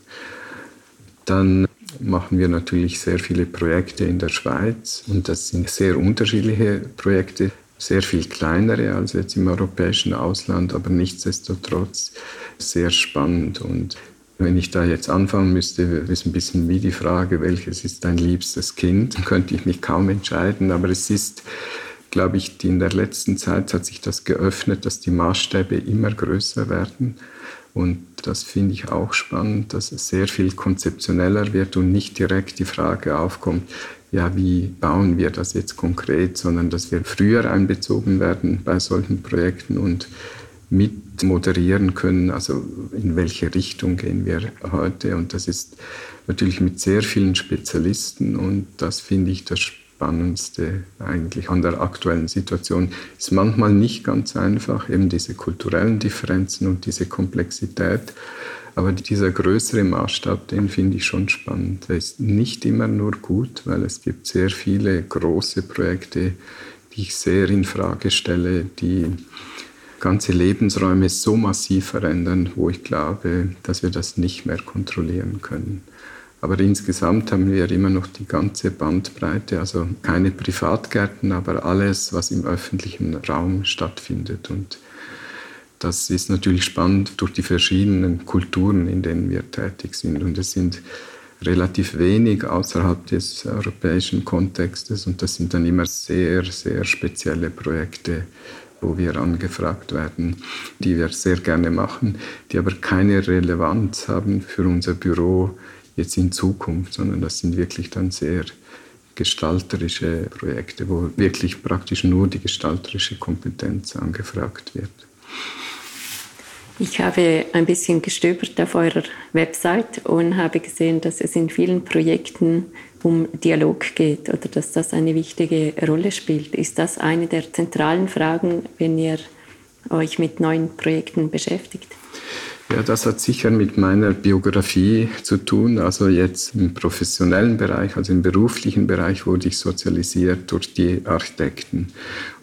Dann machen wir natürlich sehr viele Projekte in der Schweiz und das sind sehr unterschiedliche Projekte, sehr viel kleinere als jetzt im europäischen Ausland, aber nichtsdestotrotz sehr spannend und wenn ich da jetzt anfangen müsste, ist ein bisschen wie die Frage, welches ist dein liebstes Kind, könnte ich mich kaum entscheiden, aber es ist glaube ich, in der letzten Zeit hat sich das geöffnet, dass die Maßstäbe immer größer werden. Und das finde ich auch spannend, dass es sehr viel konzeptioneller wird und nicht direkt die Frage aufkommt, ja, wie bauen wir das jetzt konkret, sondern dass wir früher einbezogen werden bei solchen Projekten und mit moderieren können, also in welche Richtung gehen wir heute. Und das ist natürlich mit sehr vielen Spezialisten und das finde ich das Spannendste eigentlich an der aktuellen Situation. Ist manchmal nicht ganz einfach, eben diese kulturellen Differenzen und diese Komplexität. Aber dieser größere Maßstab, den finde ich schon spannend. Der ist nicht immer nur gut, weil es gibt sehr viele große Projekte, die ich sehr in Frage stelle, die ganze Lebensräume so massiv verändern, wo ich glaube, dass wir das nicht mehr kontrollieren können. Aber insgesamt haben wir immer noch die ganze Bandbreite, also keine Privatgärten, aber alles, was im öffentlichen Raum stattfindet. Und das ist natürlich spannend durch die verschiedenen Kulturen, in denen wir tätig sind. Und es sind relativ wenig außerhalb des europäischen Kontextes und das sind dann immer sehr, sehr spezielle Projekte, wo wir angefragt werden, die wir sehr gerne machen, die aber keine Relevanz haben für unser Büro jetzt in Zukunft, sondern das sind wirklich dann sehr gestalterische Projekte, wo wirklich praktisch nur die gestalterische Kompetenz angefragt wird. Ich habe ein bisschen gestöbert auf eurer Website und habe gesehen, dass es in vielen Projekten um Dialog geht oder dass das eine wichtige Rolle spielt. Ist das eine der zentralen Fragen, wenn ihr euch mit neuen Projekten beschäftigt? Ja, das hat sicher mit meiner Biografie zu tun. Also jetzt im professionellen Bereich, also im beruflichen Bereich wurde ich sozialisiert durch die Architekten.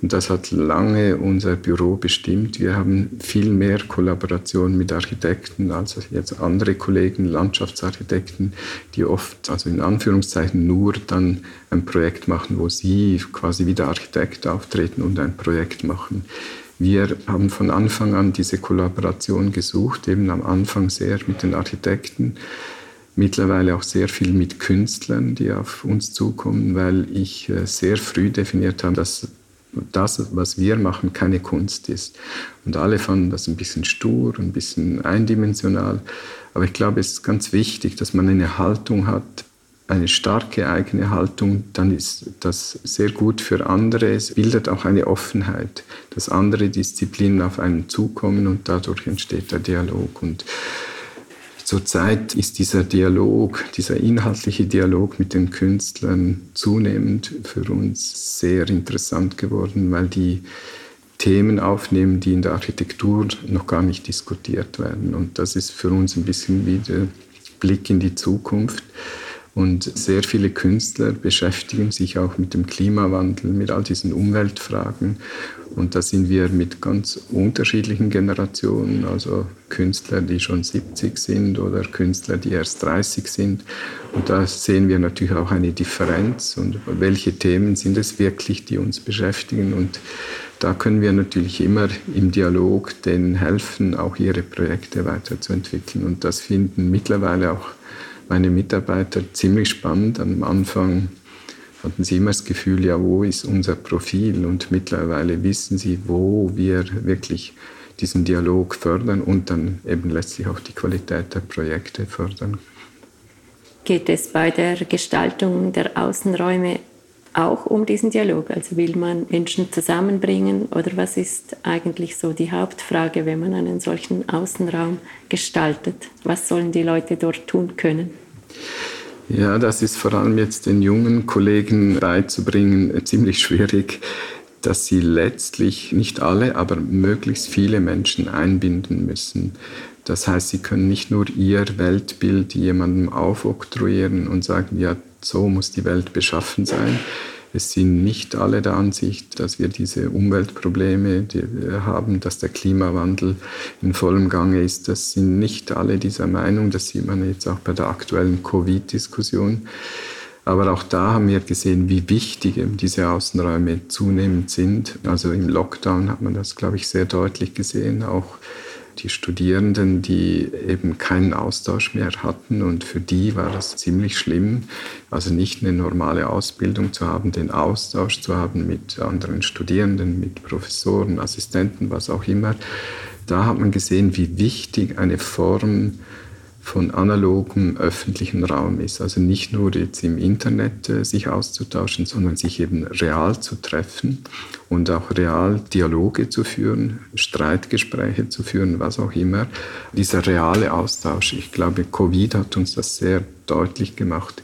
Und das hat lange unser Büro bestimmt. Wir haben viel mehr Kollaboration mit Architekten als jetzt andere Kollegen, Landschaftsarchitekten, die oft, also in Anführungszeichen, nur dann ein Projekt machen, wo sie quasi wie der Architekt auftreten und ein Projekt machen. Wir haben von Anfang an diese Kollaboration gesucht, eben am Anfang sehr mit den Architekten, mittlerweile auch sehr viel mit Künstlern, die auf uns zukommen, weil ich äh, sehr früh definiert habe, dass das, was wir machen, keine Kunst ist. Und alle fanden das ein bisschen stur, ein bisschen eindimensional. Aber ich glaube, es ist ganz wichtig, dass man eine Haltung hat, eine starke eigene Haltung, dann ist das sehr gut für andere. Es bildet auch eine Offenheit, dass andere Disziplinen auf einen zukommen und dadurch entsteht der Dialog. Und zurzeit ist dieser Dialog, dieser inhaltliche Dialog mit den Künstlern zunehmend für uns sehr interessant geworden, weil die Themen aufnehmen, die in der Architektur noch gar nicht diskutiert werden. Und das ist für uns ein bisschen wie der Blick in die Zukunft. Und sehr viele Künstler beschäftigen sich auch mit dem Klimawandel, mit all diesen Umweltfragen. Und da sind wir mit ganz unterschiedlichen Generationen, also Künstler, die schon 70 sind oder Künstler, die erst 30 sind. Und da sehen wir natürlich auch eine Differenz und welche Themen sind es wirklich, die uns beschäftigen. Und da können wir natürlich immer im Dialog denen helfen, auch ihre Projekte weiterzuentwickeln. Und das finden mittlerweile auch meine Mitarbeiter ziemlich spannend. Am Anfang hatten sie immer das Gefühl, ja, wo ist unser Profil? Und mittlerweile wissen sie, wo wir wirklich diesen Dialog fördern und dann eben letztlich auch die Qualität der Projekte fördern. Geht es bei der Gestaltung der Außenräume auch um diesen Dialog? Also will man Menschen zusammenbringen oder was ist eigentlich so die Hauptfrage, wenn man einen solchen Außenraum gestaltet? Was sollen die Leute dort tun können? Ja, das ist vor allem jetzt den jungen Kollegen beizubringen ziemlich schwierig, dass sie letztlich nicht alle, aber möglichst viele Menschen einbinden müssen. Das heißt, sie können nicht nur ihr Weltbild jemandem aufoktroyieren und sagen, ja, so muss die Welt beschaffen sein. Es sind nicht alle der Ansicht, dass wir diese Umweltprobleme die haben, dass der Klimawandel in vollem Gange ist. Das sind nicht alle dieser Meinung. Das sieht man jetzt auch bei der aktuellen Covid-Diskussion. Aber auch da haben wir gesehen, wie wichtig eben diese Außenräume zunehmend sind. Also im Lockdown hat man das, glaube ich, sehr deutlich gesehen. Auch die Studierenden, die eben keinen Austausch mehr hatten und für die war das ziemlich schlimm. Also nicht eine normale Ausbildung zu haben, den Austausch zu haben mit anderen Studierenden, mit Professoren, Assistenten, was auch immer. Da hat man gesehen, wie wichtig eine Form von analogem öffentlichen Raum ist. Also nicht nur jetzt im Internet äh, sich auszutauschen, sondern sich eben real zu treffen und auch real Dialoge zu führen, Streitgespräche zu führen, was auch immer. Dieser reale Austausch, ich glaube, Covid hat uns das sehr deutlich gemacht,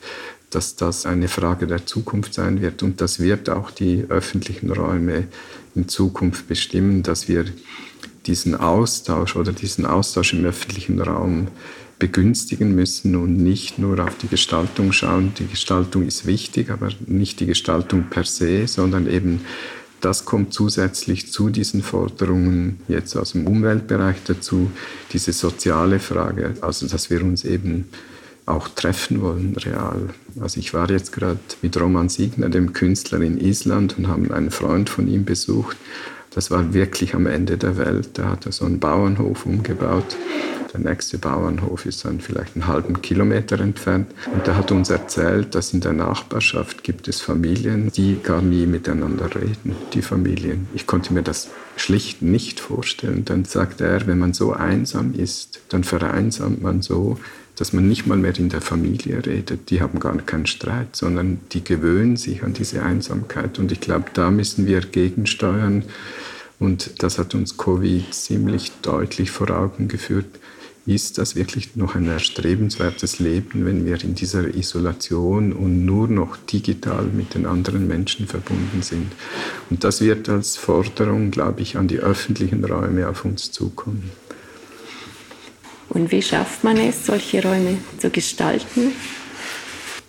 dass das eine Frage der Zukunft sein wird und das wird auch die öffentlichen Räume in Zukunft bestimmen, dass wir diesen Austausch oder diesen Austausch im öffentlichen Raum begünstigen müssen und nicht nur auf die Gestaltung schauen. Die Gestaltung ist wichtig, aber nicht die Gestaltung per se, sondern eben das kommt zusätzlich zu diesen Forderungen jetzt aus dem Umweltbereich dazu, diese soziale Frage, also dass wir uns eben auch treffen wollen, real. Also ich war jetzt gerade mit Roman Siegner, dem Künstler in Island, und haben einen Freund von ihm besucht. Das war wirklich am Ende der Welt. Da hat er so einen Bauernhof umgebaut Der nächste Bauernhof ist dann vielleicht einen halben Kilometer entfernt. Und er hat uns erzählt, dass in der Nachbarschaft gibt es Familien, die gar nie miteinander reden, die Familien. Ich konnte mir das schlicht nicht vorstellen. Dann sagt er, wenn man so einsam ist, dann vereinsamt man so, dass man nicht mal mehr in der Familie redet. Die haben gar keinen Streit, sondern die gewöhnen sich an diese Einsamkeit. Und ich glaube, da müssen wir gegensteuern. Und das hat uns Covid ziemlich deutlich vor Augen geführt. Ist das wirklich noch ein erstrebenswertes Leben, wenn wir in dieser Isolation und nur noch digital mit den anderen Menschen verbunden sind? Und das wird als Forderung, glaube ich, an die öffentlichen Räume auf uns zukommen. Und wie schafft man es, solche Räume zu gestalten?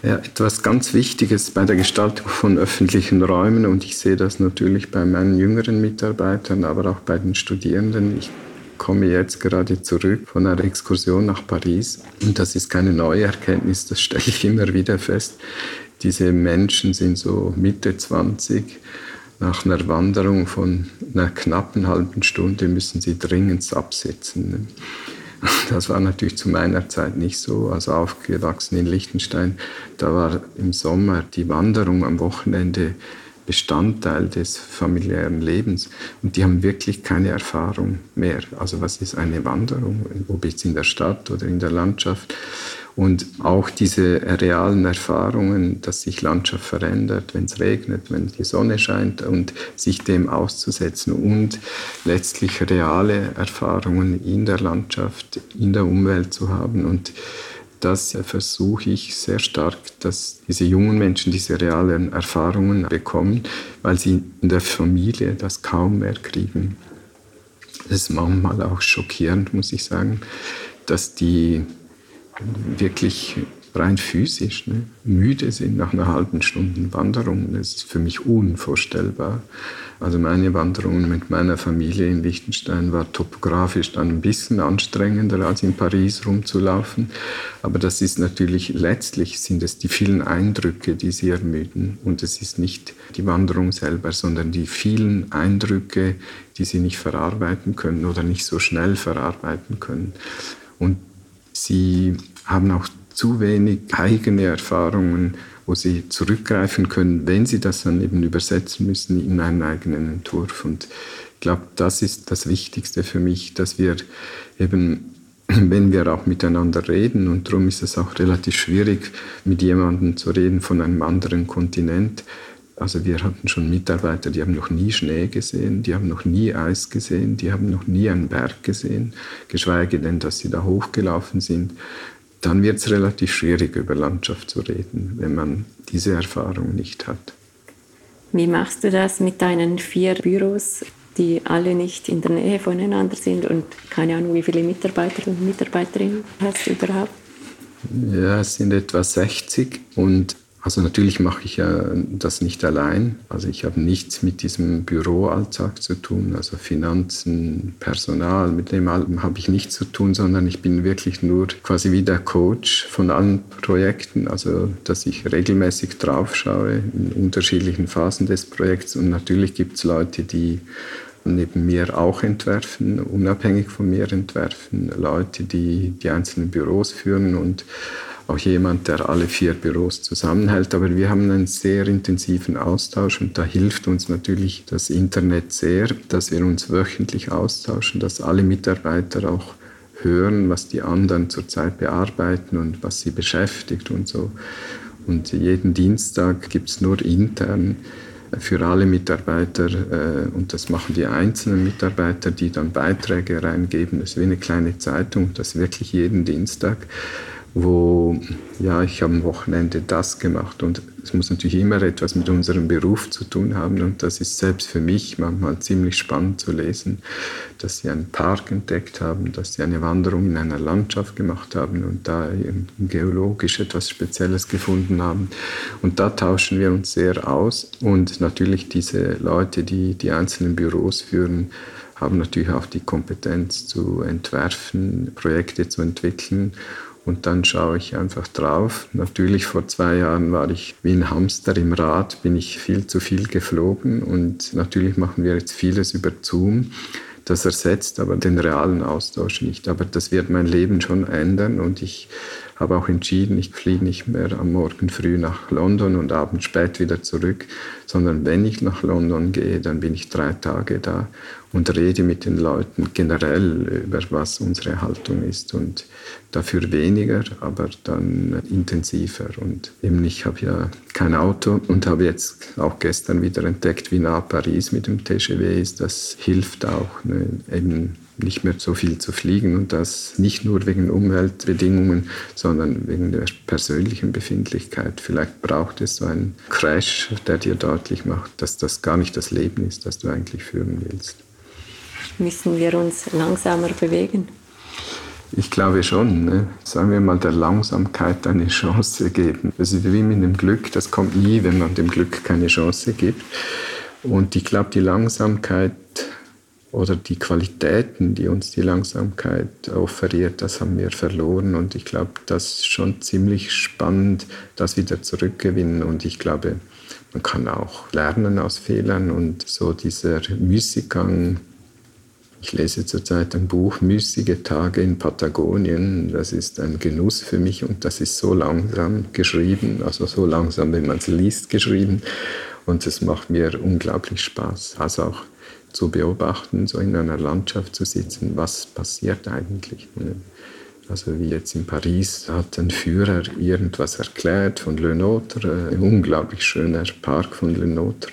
Ja, etwas ganz Wichtiges bei der Gestaltung von öffentlichen Räumen, und ich sehe das natürlich bei meinen jüngeren Mitarbeitern, aber auch bei den Studierenden. Ich komme jetzt gerade zurück von einer Exkursion nach Paris und das ist keine neue Erkenntnis, das stelle ich immer wieder fest. Diese Menschen sind so Mitte 20. Nach einer Wanderung von einer knappen halben Stunde müssen sie dringend absetzen. Das war natürlich zu meiner Zeit nicht so. Also aufgewachsen in Liechtenstein, da war im Sommer die Wanderung am Wochenende Bestandteil des familiären Lebens. Und die haben wirklich keine Erfahrung mehr. Also was ist eine Wanderung, ob jetzt in der Stadt oder in der Landschaft? Und auch diese realen Erfahrungen, dass sich Landschaft verändert, wenn es regnet, wenn die Sonne scheint und sich dem auszusetzen und letztlich reale Erfahrungen in der Landschaft, in der Umwelt zu haben. Und das versuche ich sehr stark, dass diese jungen Menschen diese realen Erfahrungen bekommen, weil sie in der Familie das kaum mehr kriegen. Das ist manchmal auch schockierend, muss ich sagen, dass die wirklich rein physisch ne, müde sind nach einer halben Stunde Wanderung. Das ist für mich unvorstellbar. Also meine Wanderung mit meiner Familie in Liechtenstein war topografisch dann ein bisschen anstrengender als in Paris rumzulaufen. Aber das ist natürlich, letztlich sind es die vielen Eindrücke, die sie ermüden. Und es ist nicht die Wanderung selber, sondern die vielen Eindrücke, die sie nicht verarbeiten können oder nicht so schnell verarbeiten können. Und sie haben auch zu wenig eigene Erfahrungen, wo sie zurückgreifen können, wenn sie das dann eben übersetzen müssen in einen eigenen Entwurf. Und ich glaube, das ist das Wichtigste für mich, dass wir eben, wenn wir auch miteinander reden, und darum ist es auch relativ schwierig, mit jemandem zu reden von einem anderen Kontinent, also wir hatten schon Mitarbeiter, die haben noch nie Schnee gesehen, die haben noch nie Eis gesehen, die haben noch nie einen Berg gesehen, geschweige denn, dass sie da hochgelaufen sind. Dann wird es relativ schwierig, über Landschaft zu reden, wenn man diese Erfahrung nicht hat. Wie machst du das mit deinen vier Büros, die alle nicht in der Nähe voneinander sind und keine Ahnung, wie viele Mitarbeiter und Mitarbeiterinnen hast du überhaupt? Ja, es sind etwa 60 und also natürlich mache ich ja das nicht allein. Also ich habe nichts mit diesem Büroalltag zu tun, also Finanzen, Personal, mit dem allem habe ich nichts zu tun, sondern ich bin wirklich nur quasi wie der Coach von allen Projekten, also dass ich regelmäßig drauf schaue in unterschiedlichen Phasen des Projekts. Und natürlich gibt es Leute, die neben mir auch entwerfen, unabhängig von mir entwerfen, Leute, die die einzelnen Büros führen und auch jemand, der alle vier Büros zusammenhält. Aber wir haben einen sehr intensiven Austausch und da hilft uns natürlich das Internet sehr, dass wir uns wöchentlich austauschen, dass alle Mitarbeiter auch hören, was die anderen zurzeit bearbeiten und was sie beschäftigt und so. Und jeden Dienstag gibt es nur intern für alle Mitarbeiter äh, und das machen die einzelnen Mitarbeiter, die dann Beiträge reingeben. Das ist wie eine kleine Zeitung, das wirklich jeden Dienstag wo ja, ich am Wochenende das gemacht und es muss natürlich immer etwas mit unserem Beruf zu tun haben und das ist selbst für mich manchmal ziemlich spannend zu lesen, dass sie einen Park entdeckt haben, dass sie eine Wanderung in einer Landschaft gemacht haben und da geologisch etwas Spezielles gefunden haben. Und da tauschen wir uns sehr aus und natürlich diese Leute, die die einzelnen Büros führen, haben natürlich auch die Kompetenz zu entwerfen, Projekte zu entwickeln und dann schaue ich einfach drauf. Natürlich vor zwei Jahren war ich wie ein Hamster im Rad, bin ich viel zu viel geflogen und natürlich machen wir jetzt vieles über Zoom. Das ersetzt aber den realen Austausch nicht. Aber das wird mein Leben schon ändern und ich habe auch entschieden, ich fliege nicht mehr am Morgen früh nach London und abends spät wieder zurück, sondern wenn ich nach London gehe, dann bin ich drei Tage da und rede mit den Leuten generell über was unsere Haltung ist und dafür weniger, aber dann intensiver. Und eben ich habe ja kein Auto und habe jetzt auch gestern wieder entdeckt, wie nah Paris mit dem TGV ist. Das hilft auch ne, eben nicht mehr so viel zu fliegen und das nicht nur wegen Umweltbedingungen, sondern wegen der persönlichen Befindlichkeit. Vielleicht braucht es so einen Crash, der dir deutlich macht, dass das gar nicht das Leben ist, das du eigentlich führen willst. Müssen wir uns langsamer bewegen? Ich glaube schon. Ne? Sagen wir mal, der Langsamkeit eine Chance geben. Das ist wie mit dem Glück, das kommt nie, wenn man dem Glück keine Chance gibt. Und ich glaube, die Langsamkeit oder die Qualitäten, die uns die Langsamkeit offeriert, das haben wir verloren. Und ich glaube, das ist schon ziemlich spannend, das wieder zurückgewinnen. Und ich glaube, man kann auch lernen aus Fehlern und so dieser Müßiggang. Ich lese zurzeit ein Buch Müßige Tage in Patagonien. Das ist ein Genuss für mich und das ist so langsam geschrieben, also so langsam, wenn man es liest, geschrieben. Und es macht mir unglaublich Spaß. Also auch zu beobachten, so in einer Landschaft zu sitzen, was passiert eigentlich. Also wie jetzt in Paris hat ein Führer irgendwas erklärt von Le Nôtre, ein unglaublich schöner Park von Le Nôtre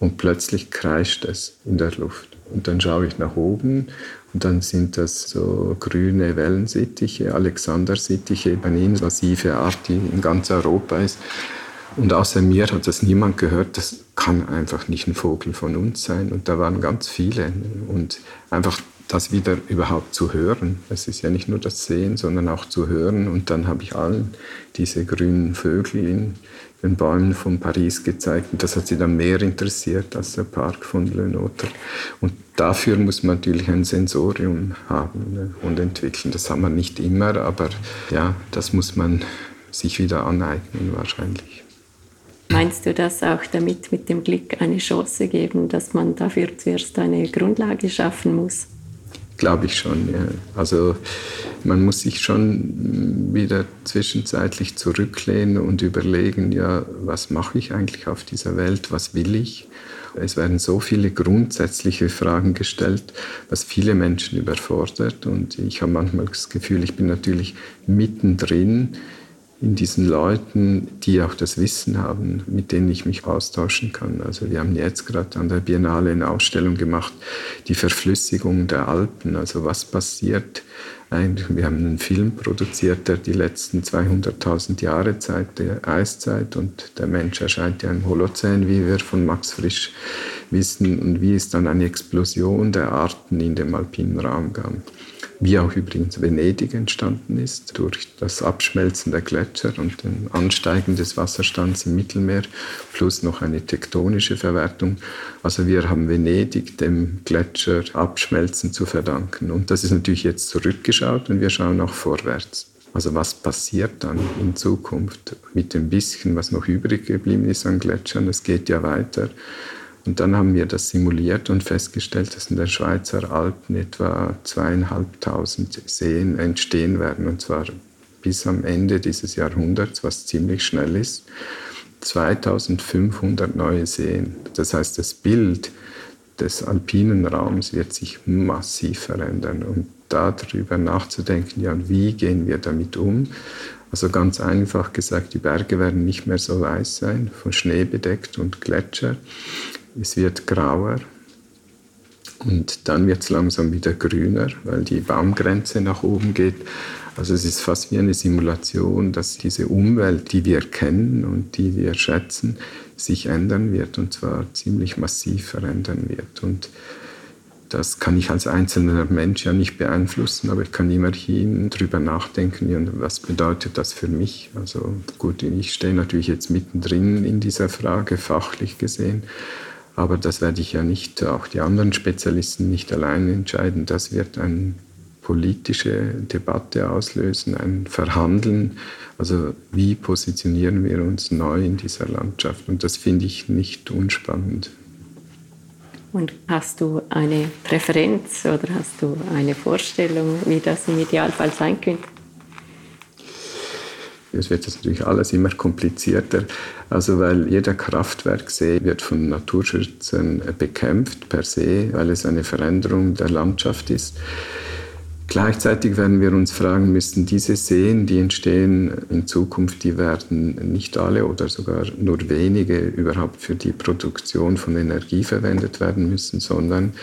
und plötzlich kreischt es in der Luft. Und dann schaue ich nach oben und dann sind das so grüne Wellensittiche, Alexandersittiche, eine invasive Art, die in ganz Europa ist. Und außer mir hat das niemand gehört. Das kann einfach nicht ein Vogel von uns sein. Und da waren ganz viele. Und einfach das wieder überhaupt zu hören. Es ist ja nicht nur das Sehen, sondern auch zu hören. Und dann habe ich allen diese grünen Vögel in den Bäumen von Paris gezeigt. Und das hat sie dann mehr interessiert als der Park von Le Nôtre. Und dafür muss man natürlich ein Sensorium haben und entwickeln. Das haben wir nicht immer, aber ja, das muss man sich wieder aneignen wahrscheinlich. Meinst du das auch damit mit dem Glück eine Chance geben, dass man dafür zuerst eine Grundlage schaffen muss? Glaube ich schon, ja. Also man muss sich schon wieder zwischenzeitlich zurücklehnen und überlegen, ja, was mache ich eigentlich auf dieser Welt, was will ich? Es werden so viele grundsätzliche Fragen gestellt, was viele Menschen überfordert. Und ich habe manchmal das Gefühl, ich bin natürlich mittendrin in diesen Leuten, die auch das Wissen haben, mit denen ich mich austauschen kann. Also wir haben jetzt gerade an der Biennale eine Ausstellung gemacht, die Verflüssigung der Alpen. Also was passiert eigentlich? Wir haben einen Film produziert, der die letzten 200.000 Jahre zeigt, der Eiszeit und der Mensch erscheint ja im Holozän, wie wir von Max Frisch wissen, und wie es dann eine Explosion der Arten in dem alpinen Raum gab wie auch übrigens Venedig entstanden ist, durch das Abschmelzen der Gletscher und den Ansteigen des Wasserstands im Mittelmeer, plus noch eine tektonische Verwertung. Also wir haben Venedig dem Gletscherabschmelzen zu verdanken. Und das ist natürlich jetzt zurückgeschaut und wir schauen auch vorwärts. Also was passiert dann in Zukunft mit dem bisschen, was noch übrig geblieben ist an Gletschern? Es geht ja weiter. Und dann haben wir das simuliert und festgestellt, dass in der Schweizer Alpen etwa zweieinhalbtausend Seen entstehen werden, und zwar bis am Ende dieses Jahrhunderts, was ziemlich schnell ist. 2500 neue Seen. Das heißt, das Bild des alpinen Raums wird sich massiv verändern. Und darüber nachzudenken, ja, wie gehen wir damit um? Also ganz einfach gesagt, die Berge werden nicht mehr so weiß sein, von Schnee bedeckt und Gletscher es wird grauer und dann wird es langsam wieder grüner, weil die Baumgrenze nach oben geht. Also es ist fast wie eine Simulation, dass diese Umwelt, die wir kennen und die wir schätzen, sich ändern wird und zwar ziemlich massiv verändern wird. Und das kann ich als einzelner Mensch ja nicht beeinflussen, aber ich kann immerhin drüber nachdenken, was bedeutet das für mich. Also gut, ich stehe natürlich jetzt mittendrin in dieser Frage, fachlich gesehen. Aber das werde ich ja nicht, auch die anderen Spezialisten nicht allein entscheiden. Das wird eine politische Debatte auslösen, ein Verhandeln. Also wie positionieren wir uns neu in dieser Landschaft? Und das finde ich nicht unspannend. Und hast du eine Präferenz oder hast du eine Vorstellung, wie das im Idealfall sein könnte? Es wird jetzt natürlich alles immer komplizierter. Also weil jeder Kraftwerksee wird von Naturschützern bekämpft per se, weil es eine Veränderung der Landschaft ist. Gleichzeitig werden wir uns fragen müssen, diese Seen, die entstehen in Zukunft, die werden nicht alle oder sogar nur wenige überhaupt für die Produktion von Energie verwendet werden müssen, sondern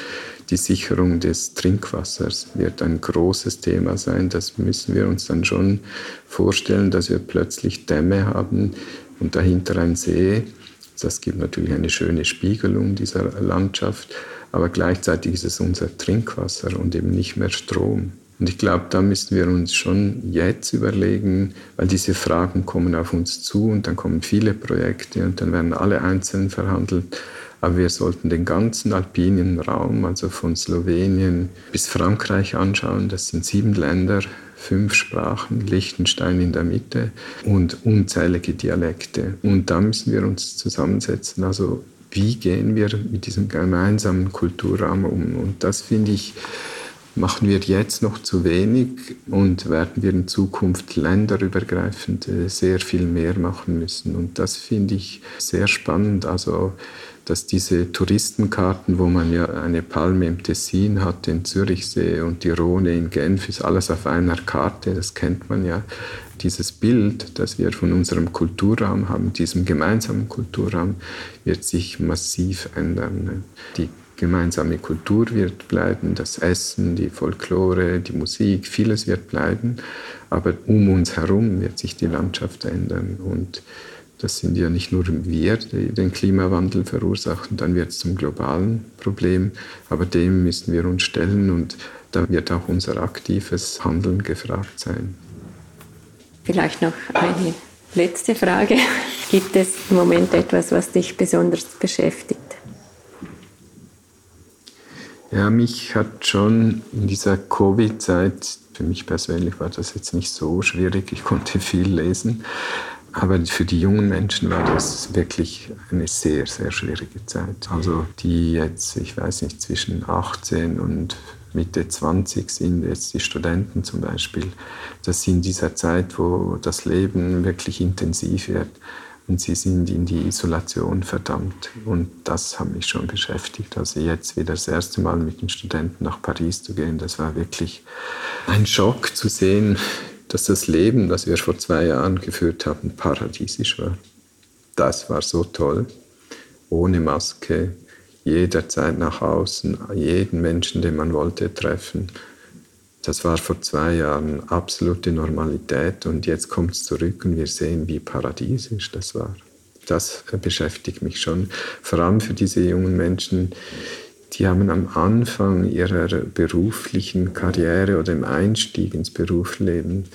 die Sicherung des Trinkwassers wird ein großes Thema sein. Das müssen wir uns dann schon vorstellen, dass wir plötzlich Dämme haben und dahinter ein See. Das gibt natürlich eine schöne Spiegelung dieser Landschaft aber gleichzeitig ist es unser Trinkwasser und eben nicht mehr Strom. Und ich glaube, da müssen wir uns schon jetzt überlegen, weil diese Fragen kommen auf uns zu und dann kommen viele Projekte und dann werden alle einzeln verhandelt. Aber wir sollten den ganzen alpinen Raum, also von Slowenien bis Frankreich anschauen. Das sind sieben Länder, fünf Sprachen, Liechtenstein in der Mitte und unzählige Dialekte. Und da müssen wir uns zusammensetzen. Also wie gehen wir mit diesem gemeinsamen Kulturraum um? Und das finde ich, machen wir jetzt noch zu wenig und werden wir in Zukunft länderübergreifend äh, sehr viel mehr machen müssen. Und das finde ich sehr spannend. Also dass diese Touristenkarten, wo man ja eine Palme im Tessin hat, den Zürichsee und die Rhone in Genf, ist alles auf einer Karte, das kennt man ja. Dieses Bild, das wir von unserem Kulturraum haben, diesem gemeinsamen Kulturraum, wird sich massiv ändern. Die gemeinsame Kultur wird bleiben, das Essen, die Folklore, die Musik, vieles wird bleiben, aber um uns herum wird sich die Landschaft ändern und das sind ja nicht nur wir, die den Klimawandel verursachen, dann wird es zum globalen Problem, aber dem müssen wir uns stellen und da wird auch unser aktives Handeln gefragt sein. Vielleicht noch eine letzte Frage. Gibt es im Moment etwas, was dich besonders beschäftigt? Ja, mich hat schon in dieser Covid-Zeit, für mich persönlich war das jetzt nicht so schwierig, ich konnte viel lesen, aber für die jungen Menschen war das wirklich eine sehr, sehr schwierige Zeit. Also die jetzt, ich weiß nicht, zwischen 18 und Mitte 20 sind, jetzt die Studenten zum Beispiel, das sind in dieser Zeit, wo das Leben wirklich intensiv wird und sie sind in die Isolation verdammt. Und das hat mich schon beschäftigt. Also jetzt wieder das erste Mal mit den Studenten nach Paris zu gehen, das war wirklich ein Schock zu sehen, dass das Leben, das wir vor zwei Jahren geführt haben, paradiesisch war. Das war so toll. Ohne Maske, jederzeit nach außen, jeden Menschen, den man wollte, treffen. Das war vor zwei Jahren absolute Normalität und jetzt kommt es zurück und wir sehen, wie paradiesisch das war. Das beschäftigt mich schon, vor allem für diese jungen Menschen, die haben am Anfang ihrer beruflichen Karriere oder im Einstieg ins Berufsleben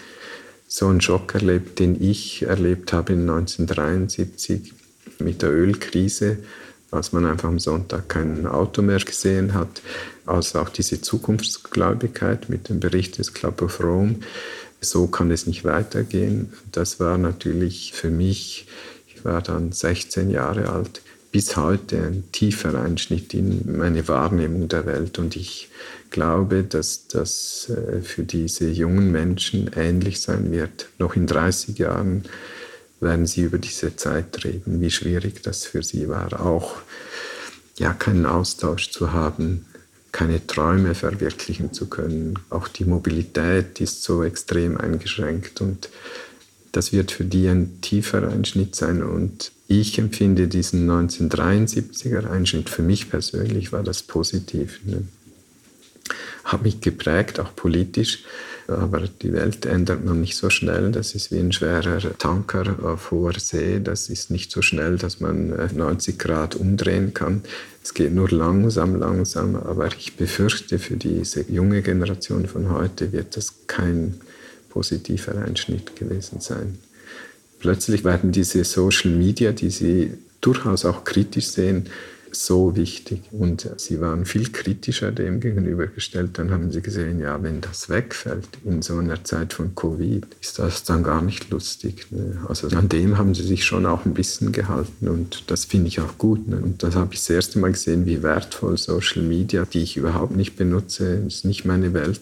so einen Schock erlebt, den ich erlebt habe in 1973 mit der Ölkrise, als man einfach am Sonntag kein Auto mehr gesehen hat, als auch diese Zukunftsgläubigkeit mit dem Bericht des Club of Rome. So kann es nicht weitergehen. Das war natürlich für mich, ich war dann 16 Jahre alt, bis heute ein tiefer Einschnitt in meine Wahrnehmung der Welt. Und ich glaube, dass das äh, für diese jungen Menschen ähnlich sein wird. Noch in 30 Jahren werden sie über diese Zeit reden, wie schwierig das für sie war, auch ja, keinen Austausch zu haben, keine Träume verwirklichen zu können. Auch die Mobilität ist so extrem eingeschränkt und das wird für die ein tiefer Einschnitt sein und ich empfinde diesen 1973er Einschnitt, für mich persönlich war das positiv. Ne? Hat mich geprägt, auch politisch, aber die Welt ändert man nicht so schnell. Das ist wie ein schwerer Tanker auf hoher See. Das ist nicht so schnell, dass man 90 äh, Grad umdrehen kann. Es geht nur langsam, langsam. Aber ich befürchte, für diese junge Generation von heute wird das kein positiver Einschnitt gewesen sein. Plötzlich werden diese Social Media, die sie durchaus auch kritisch sehen, so wichtig. Und sie waren viel kritischer dem gegenübergestellt. Dann haben sie gesehen, ja, wenn das wegfällt in so einer Zeit von Covid, ist das dann gar nicht lustig. Ne? Also an dem haben sie sich schon auch ein bisschen gehalten und das finde ich auch gut. Ne? Und das habe ich das erste Mal gesehen, wie wertvoll Social Media, die ich überhaupt nicht benutze, ist nicht meine Welt,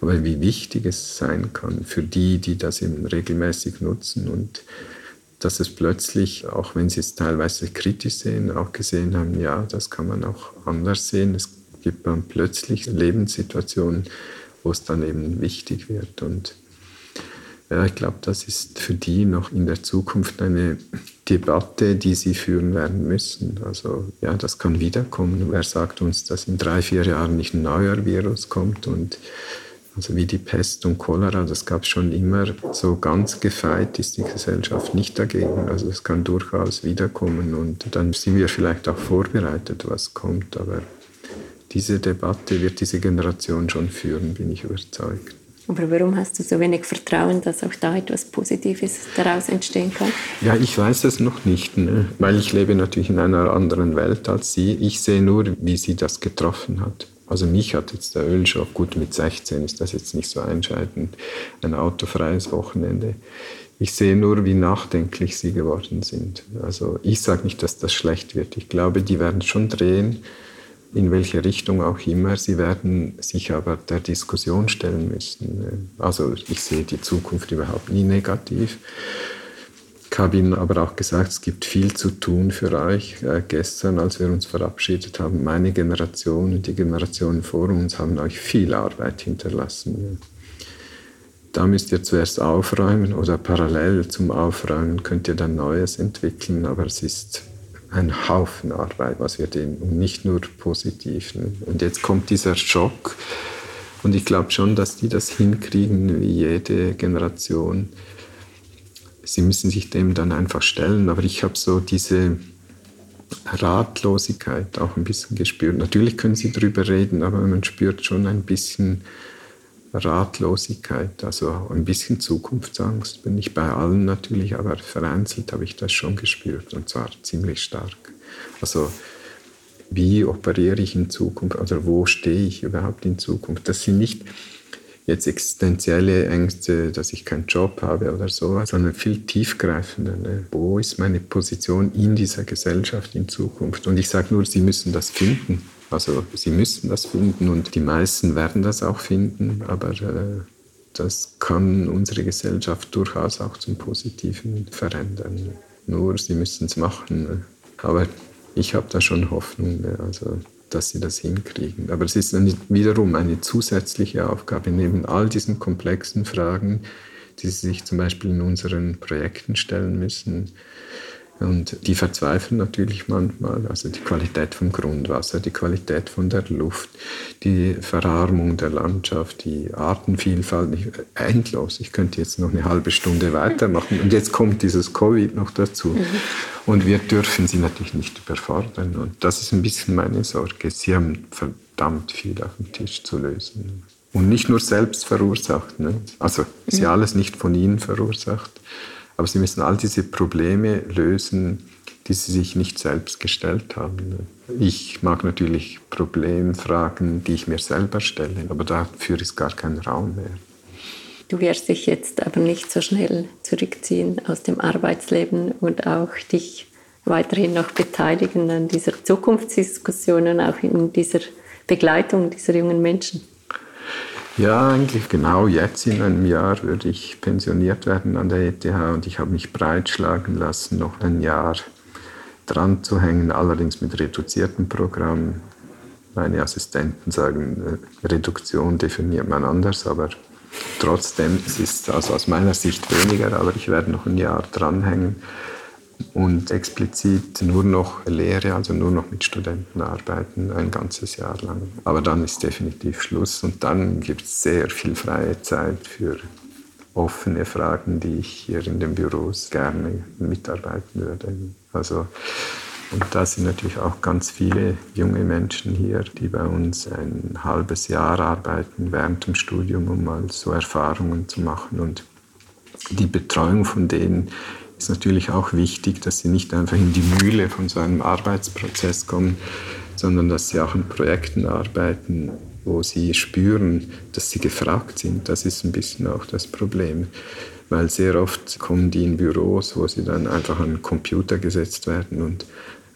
aber wie wichtig es sein kann für die, die das eben regelmäßig nutzen und dass es plötzlich, auch wenn sie es teilweise kritisch sehen, auch gesehen haben, ja, das kann man auch anders sehen. Es gibt dann plötzlich Lebenssituationen, wo es dann eben wichtig wird. Und ja, ich glaube, das ist für die noch in der Zukunft eine Debatte, die sie führen werden müssen. Also ja, das kann wiederkommen. Wer sagt uns, dass in drei, vier Jahren nicht ein neuer Virus kommt und also wie die Pest und Cholera, das gab es schon immer. So ganz gefeit ist die Gesellschaft nicht dagegen. Also es kann durchaus wiederkommen und dann sind wir vielleicht auch vorbereitet, was kommt. Aber diese Debatte wird diese Generation schon führen, bin ich überzeugt. Aber warum hast du so wenig Vertrauen, dass auch da etwas Positives daraus entstehen kann? Ja, ich weiß es noch nicht, ne? weil ich lebe natürlich in einer anderen Welt als sie. Ich sehe nur, wie sie das getroffen hat. Also mich hat jetzt der Ölschock, gut mit 16 ist das jetzt nicht so entscheidend, ein autofreies Wochenende. Ich sehe nur, wie nachdenklich sie geworden sind. Also ich sage nicht, dass das schlecht wird. Ich glaube, die werden schon drehen, in welche Richtung auch immer. Sie werden sich aber der Diskussion stellen müssen. Also ich sehe die Zukunft überhaupt nie negativ. Ich habe Ihnen aber auch gesagt, es gibt viel zu tun für euch. Äh, gestern, als wir uns verabschiedet haben, meine Generation und die Generationen vor uns haben euch viel Arbeit hinterlassen. Da müsst ihr zuerst aufräumen oder parallel zum Aufräumen könnt ihr dann Neues entwickeln, aber es ist ein Haufen Arbeit, was wir den und nicht nur positiv. Ne? Und jetzt kommt dieser Schock und ich glaube schon, dass die das hinkriegen, wie jede Generation sie müssen sich dem dann einfach stellen. Aber ich habe so diese Ratlosigkeit auch ein bisschen gespürt. Natürlich können sie darüber reden, aber man spürt schon ein bisschen Ratlosigkeit, also ein bisschen Zukunftsangst. Bin ich bei allen natürlich, aber vereinzelt habe ich das schon gespürt und zwar ziemlich stark. Also wie operiere ich in Zukunft oder wo stehe ich überhaupt in Zukunft? Das sind nicht jetzt existenzielle Ängste, dass ich keinen Job habe oder so, sondern viel tiefgreifender. Ne? Wo ist meine Position in dieser Gesellschaft in Zukunft? Und ich sage nur, Sie müssen das finden. Also Sie müssen das finden und die meisten werden das auch finden, aber äh, das kann unsere Gesellschaft durchaus auch zum Positiven verändern. Nur Sie müssen es machen. Ne? Aber ich habe da schon Hoffnung. Ne? Also dass sie das hinkriegen. Aber es ist dann wiederum eine zusätzliche Aufgabe, neben all diesen komplexen Fragen, die sie sich zum Beispiel in unseren Projekten stellen müssen, und die verzweifeln natürlich manchmal. Also die Qualität vom Grundwasser, die Qualität von der Luft, die Verarmung der Landschaft, die Artenvielfalt. Endlos. Ich könnte jetzt noch eine halbe Stunde weitermachen. Und jetzt kommt dieses Covid noch dazu. Mhm. Und wir dürfen sie natürlich nicht überfordern. Und das ist ein bisschen meine Sorge. Sie haben verdammt viel auf dem Tisch zu lösen. Und nicht nur selbst verursacht. Ne? Also ist ja mhm. alles nicht von ihnen verursacht. Aber sie müssen all diese Probleme lösen, die sie sich nicht selbst gestellt haben. Ich mag natürlich Problemfragen, die ich mir selber stelle, aber dafür ist gar kein Raum mehr. Du wirst dich jetzt aber nicht so schnell zurückziehen aus dem Arbeitsleben und auch dich weiterhin noch beteiligen an dieser Zukunftsdiskussion und auch in dieser Begleitung dieser jungen Menschen. Ja, eigentlich genau jetzt in einem Jahr würde ich pensioniert werden an der ETH und ich habe mich breitschlagen lassen, noch ein Jahr dran zu hängen, allerdings mit reduziertem Programm. Meine Assistenten sagen, äh, Reduktion definiert man anders, aber trotzdem, es ist also aus meiner Sicht weniger, aber ich werde noch ein Jahr dranhängen und explizit nur noch Lehre, also nur noch mit Studenten arbeiten, ein ganzes Jahr lang. Aber dann ist definitiv Schluss und dann gibt es sehr viel freie Zeit für offene Fragen, die ich hier in den Büros gerne mitarbeiten würde. Also, und da sind natürlich auch ganz viele junge Menschen hier, die bei uns ein halbes Jahr arbeiten während dem Studium, um mal so Erfahrungen zu machen. Und die Betreuung von denen ist natürlich auch wichtig, dass sie nicht einfach in die Mühle von so einem Arbeitsprozess kommen, sondern dass sie auch an Projekten arbeiten, wo sie spüren, dass sie gefragt sind. Das ist ein bisschen auch das Problem. Weil sehr oft kommen die in Büros, wo sie dann einfach an den Computer gesetzt werden und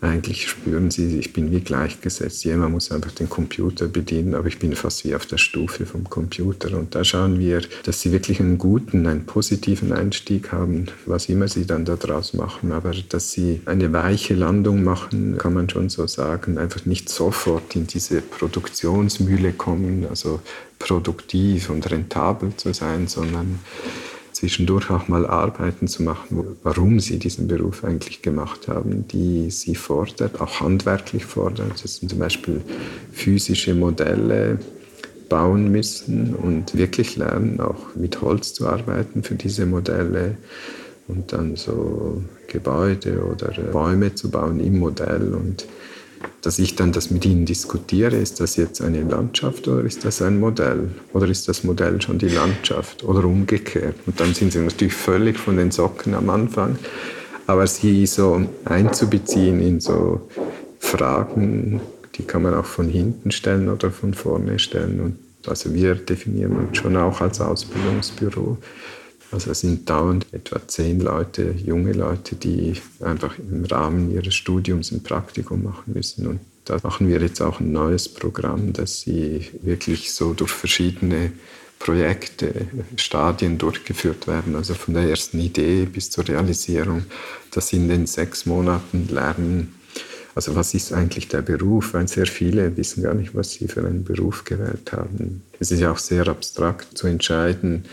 eigentlich spüren sie, ich bin wie gleichgesetzt. Jemand muss einfach den Computer bedienen, aber ich bin fast wie auf der Stufe vom Computer. Und da schauen wir, dass sie wirklich einen guten, einen positiven Einstieg haben, was immer sie dann daraus machen. Aber dass sie eine weiche Landung machen, kann man schon so sagen. Einfach nicht sofort in diese Produktionsmühle kommen, also produktiv und rentabel zu sein, sondern zwischendurch auch mal Arbeiten zu machen, warum sie diesen Beruf eigentlich gemacht haben, die sie fordert, auch handwerklich fordern. Das sind zum Beispiel physische Modelle bauen müssen und wirklich lernen, auch mit Holz zu arbeiten für diese Modelle und dann so Gebäude oder Bäume zu bauen im Modell und dass ich dann das mit ihnen diskutiere, ist das jetzt eine Landschaft oder ist das ein Modell? Oder ist das Modell schon die Landschaft oder umgekehrt? Und dann sind sie natürlich völlig von den Socken am Anfang. Aber sie so einzubeziehen in so Fragen, die kann man auch von hinten stellen oder von vorne stellen. Und also wir definieren uns schon auch als Ausbildungsbüro. Also es sind dauernd etwa zehn Leute, junge Leute, die einfach im Rahmen ihres Studiums ein Praktikum machen müssen. Und da machen wir jetzt auch ein neues Programm, dass sie wirklich so durch verschiedene Projekte, Stadien durchgeführt werden, also von der ersten Idee bis zur Realisierung, dass sie in den sechs Monaten lernen, also was ist eigentlich der Beruf, weil sehr viele wissen gar nicht, was sie für einen Beruf gewählt haben. Es ist ja auch sehr abstrakt zu entscheiden,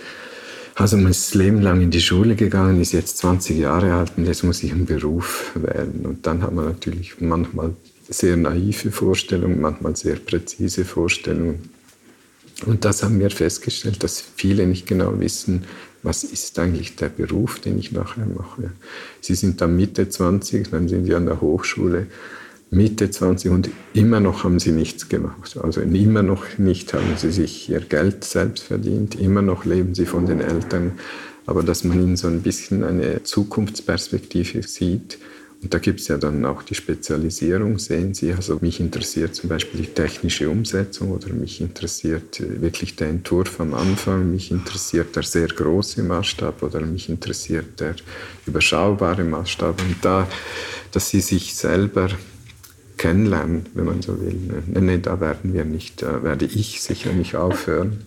also das Leben lang in die Schule gegangen, ist jetzt 20 Jahre alt und jetzt muss ich einen Beruf wählen. Und dann hat man natürlich manchmal sehr naive Vorstellungen, manchmal sehr präzise Vorstellungen. Und das haben wir festgestellt, dass viele nicht genau wissen, was ist eigentlich der Beruf, den ich nachher mache. Sie sind dann Mitte 20, dann sind sie an der Hochschule Mitte 20 und immer noch haben sie nichts gemacht. Also immer noch nicht haben sie sich ihr Geld selbst verdient, immer noch leben sie von den Eltern. Aber dass man ihnen so ein bisschen eine Zukunftsperspektive sieht, und da gibt es ja dann auch die Spezialisierung, sehen Sie. Also mich interessiert zum Beispiel die technische Umsetzung oder mich interessiert wirklich der Entwurf am Anfang, mich interessiert der sehr große Maßstab oder mich interessiert der überschaubare Maßstab. Und da, dass Sie sich selber kennenlernen, wenn man so will. Nee, da werden wir nicht, da werde ich sicher nicht aufhören,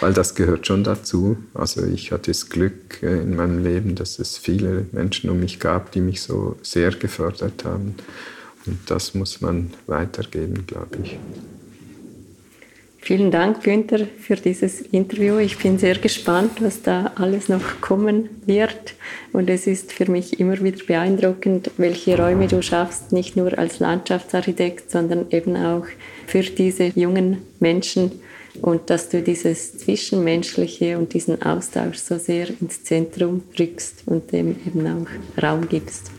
weil das gehört schon dazu. Also ich hatte das Glück äh, in meinem Leben, dass es viele Menschen um mich gab, die mich so sehr gefördert haben. Und das muss man weitergeben, glaube ich. Vielen Dank, Günther, für dieses Interview. Ich bin sehr gespannt, was da alles noch kommen wird. Und es ist für mich immer wieder beeindruckend, welche Räume du schaffst, nicht nur als Landschaftsarchitekt, sondern eben auch für diese jungen Menschen und dass du dieses Zwischenmenschliche und diesen Austausch so sehr ins Zentrum rückst und dem eben auch Raum gibst.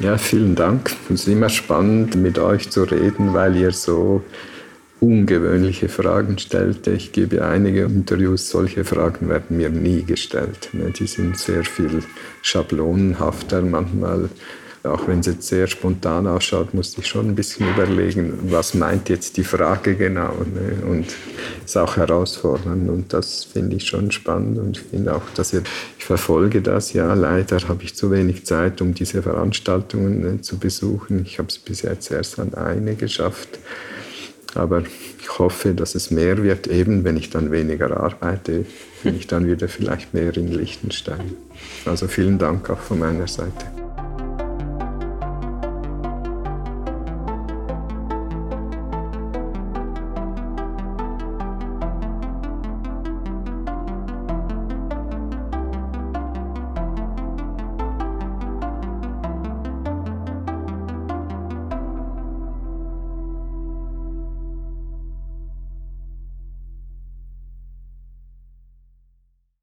Ja, vielen Dank. Es ist immer spannend, mit euch zu reden, weil ihr so ungewöhnliche Fragen stellte. Ich gebe einige Interviews, solche Fragen werden mir nie gestellt. Ne? Die sind sehr viel schablonenhafter manchmal. Auch wenn es jetzt sehr spontan ausschaut, musste ich schon ein bisschen überlegen, was meint jetzt die Frage genau. Ne? Und es ist auch herausfordernd und das finde ich schon spannend und ich finde auch, dass ihr, ich verfolge das. Ja, leider habe ich zu wenig Zeit, um diese Veranstaltungen ne, zu besuchen. Ich habe es bis jetzt erst an eine geschafft. Aber ich hoffe, dass es mehr wird, eben wenn ich dann weniger arbeite, bin ich dann wieder vielleicht mehr in Liechtenstein. Also vielen Dank auch von meiner Seite.